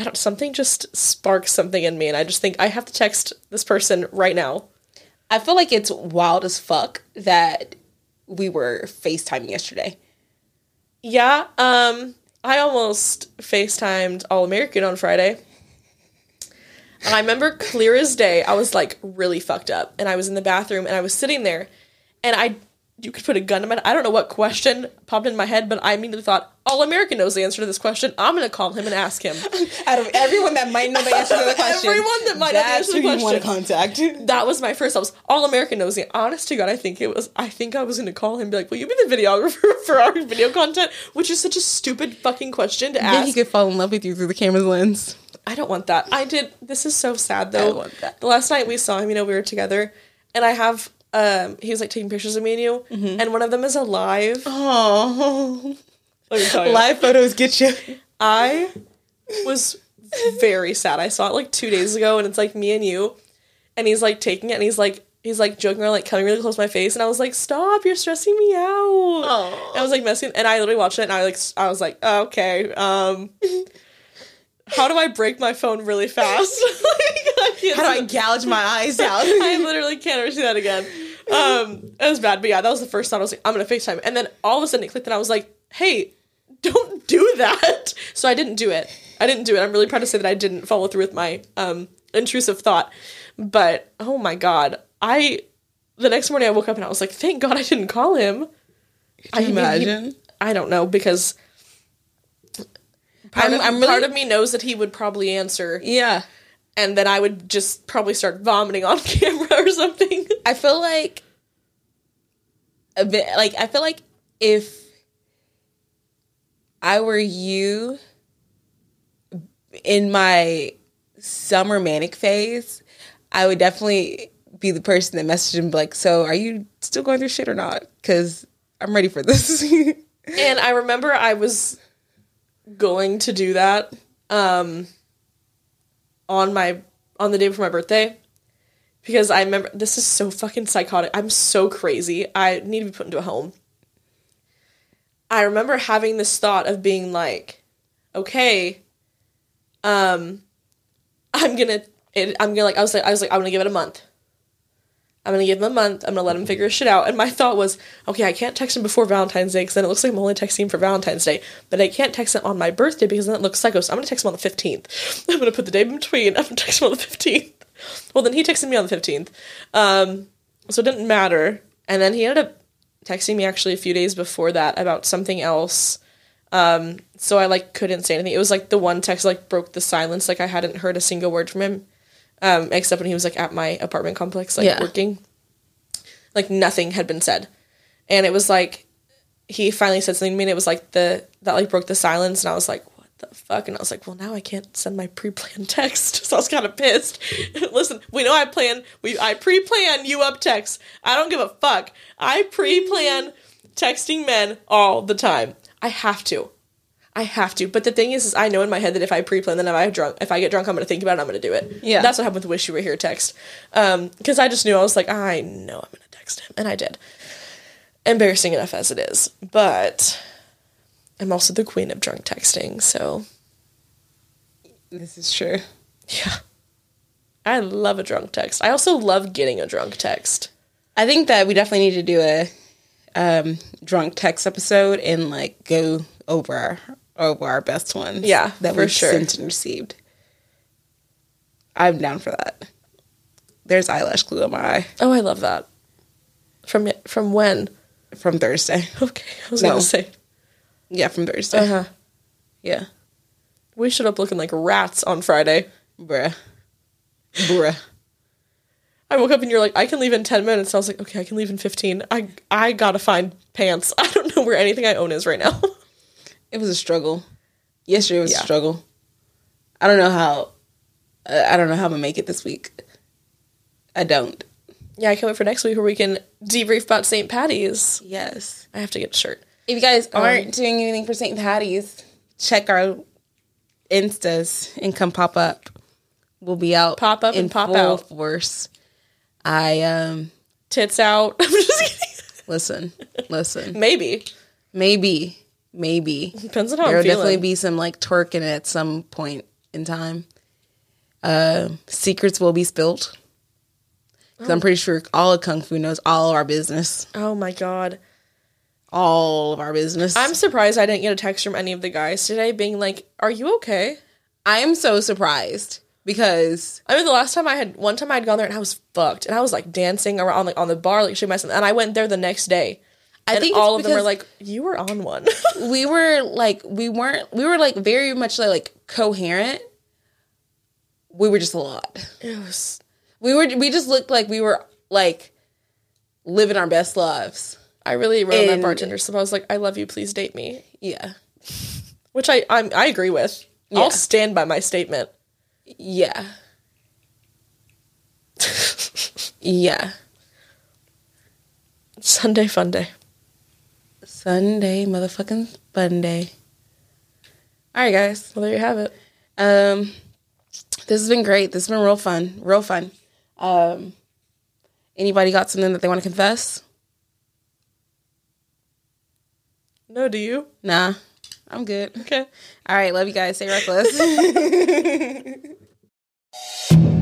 I don't. Something just sparks something in me, and I just think I have to text this person right now. I feel like it's wild as fuck that we were FaceTiming yesterday. Yeah, um, I almost FaceTimed All American on Friday. And I remember clear as day, I was like really fucked up. And I was in the bathroom and I was sitting there and I you could put a gun in my I don't know what question popped in my head, but I immediately thought, All American knows the answer to this question. I'm gonna call him and ask him. Out of everyone that might know the answer to the question, Everyone that might know the answer to the who you want to question. contact. That was my first. I was All American knows the honest to God, I think it was I think I was gonna call him and be like, Will you be the videographer for our video content? Which is such a stupid fucking question to Then ask. he could fall in love with you through the camera's lens. I don't want that. I did. This is so sad though. I want that. The last night we saw him, you know, we were together, and I have. Um, he was like taking pictures of me and you, Mm-hmm. and one of them is alive. Oh, Let me tell you. live photos get you. I was very sad. I saw it like two days ago, and it's like me and you, and he's like taking it, and he's like he's like joking around, like coming really close to my face, and I was like, "Stop! You're stressing me out." I was like messing, and I literally watched it, and I like I was like, oh, "Okay, um, how do I break my phone really fast?" Like, How do I gouge my eyes out? I literally can't ever see that again. Um, it was bad, but yeah, that was the first thought. I was like, I'm gonna FaceTime, and then all of a sudden it clicked, and I was like, Hey, do that. So I didn't do it. I didn't do it. I'm really proud to say that I didn't follow through with my um intrusive thought. But oh my god, I the next morning I woke up and I was like, thank God I didn't call him. Can you I mean, he- imagine? I don't know because part, I'm- of, I'm really- part of me knows that he would probably answer, yeah. and then I would just probably start vomiting on camera or something. I feel like a bit like I feel like if I were you in my summer manic phase, I would definitely be the person that messaged him like, "So, are you still going through shit or not? Because I'm ready for this." and I remember I was going to do that um, on my on the day before my birthday because I remember this is so fucking psychotic. I'm so crazy. I need to be put into a home. I remember having this thought of being like, okay, um, I'm gonna, it, I'm gonna like, I was like, I was like, I'm gonna give it a month. I'm gonna give him a month. I'm gonna let him figure shit out. And my thought was, okay, I can't text him before Valentine's Day because then it looks like I'm only texting him for Valentine's Day. But I can't text him on my birthday because then it looks psycho. So I'm gonna text him on the 15th. I'm gonna put the day in between. I'm gonna text him on the 15th. Well, then he texted me on the 15th. Um, so it didn't matter. And then he ended up texting me actually a few days before that about something else. Um, so I like couldn't say anything. It was like the one text like broke the silence. Like I hadn't heard a single word from him, um, except when he was like at my apartment complex, like Yeah. working. Like nothing had been said, and it was like he finally said something to me. and It was like the that like broke the silence, and I was like, "What the fuck?" And I was like, "Well, now I can't send my pre-planned text." So I was kind of pissed. Listen, we know I plan. We I pre-plan you up text. I don't give a fuck. I pre-plan texting men all the time. I have to. I have to. But the thing is, is I know in my head that if I pre-plan, then if I drunk, if I get drunk, I'm gonna think about it. I'm gonna do it. Yeah. That's what happened with "Wish You Were Here" text. Um, because I just knew I was like, I know I'm gonna text him, and I did. Embarrassing enough as it is, but I'm also the queen of drunk texting, so this is true. yeah. I love a drunk text. I also love getting a drunk text. I think that we definitely need to do a um, drunk text episode and like go over our over our best ones. Yeah, that we've sure. sent and received. I'm down for that. There's eyelash glue on my eye Oh, I love that. From from when? from Thursday. Okay, I was No. gonna say. Yeah, from Thursday. Uh huh. Yeah, We showed up looking like rats on Friday. bruh, bruh. I woke up and you're like, I can leave in ten minutes. I was like, okay, I can leave in fifteen. I I gotta find pants. I don't know where anything I own is right now. It was a struggle. Yesterday was Yeah. a struggle. I don't know how. Uh, I don't know how I'm gonna make it this week. I don't. yeah, I can't wait for next week where we can debrief about St. Patty's. Yes. I have to get a shirt. If you guys aren't Um, doing anything for St. Patty's, check our instas and come pop up. We'll be out Pop up in and pop out. force. I um Tits out. I'm just kidding. listen, listen. Maybe Maybe, maybe depends on how there I'm will definitely be some like twerking at some point in time. Uh, secrets will be spilled. Because Oh. I'm pretty sure all of Kung Fu knows all of our business. oh my god. All of our business. I'm surprised I didn't get a text from any of the guys today being like, Are you okay? I am so surprised because I mean, the last time I had one time I had gone there and I was fucked, and I was like dancing around like on the bar, like shaking myself, and I went there the next day. I and think all of them were like, "You were on one." we were like we weren't we were like very much like, like coherent. We were just a lot. it was. We were we just looked like we were like living our best lives. I really wrote that bartender stuff. I was like, "I love you. Please date me," Yeah. which I I'm, I agree with. Yeah. I'll stand by my statement. Yeah. Yeah. Sunday fun day. Sunday, motherfucking fun day. All right, guys. Well, there you have it. Um, this has been great. This has been real fun. Real fun. Um, anybody got something that they want to confess? No, do you? Nah, I'm good. Okay. All right. Love you guys. Stay reckless.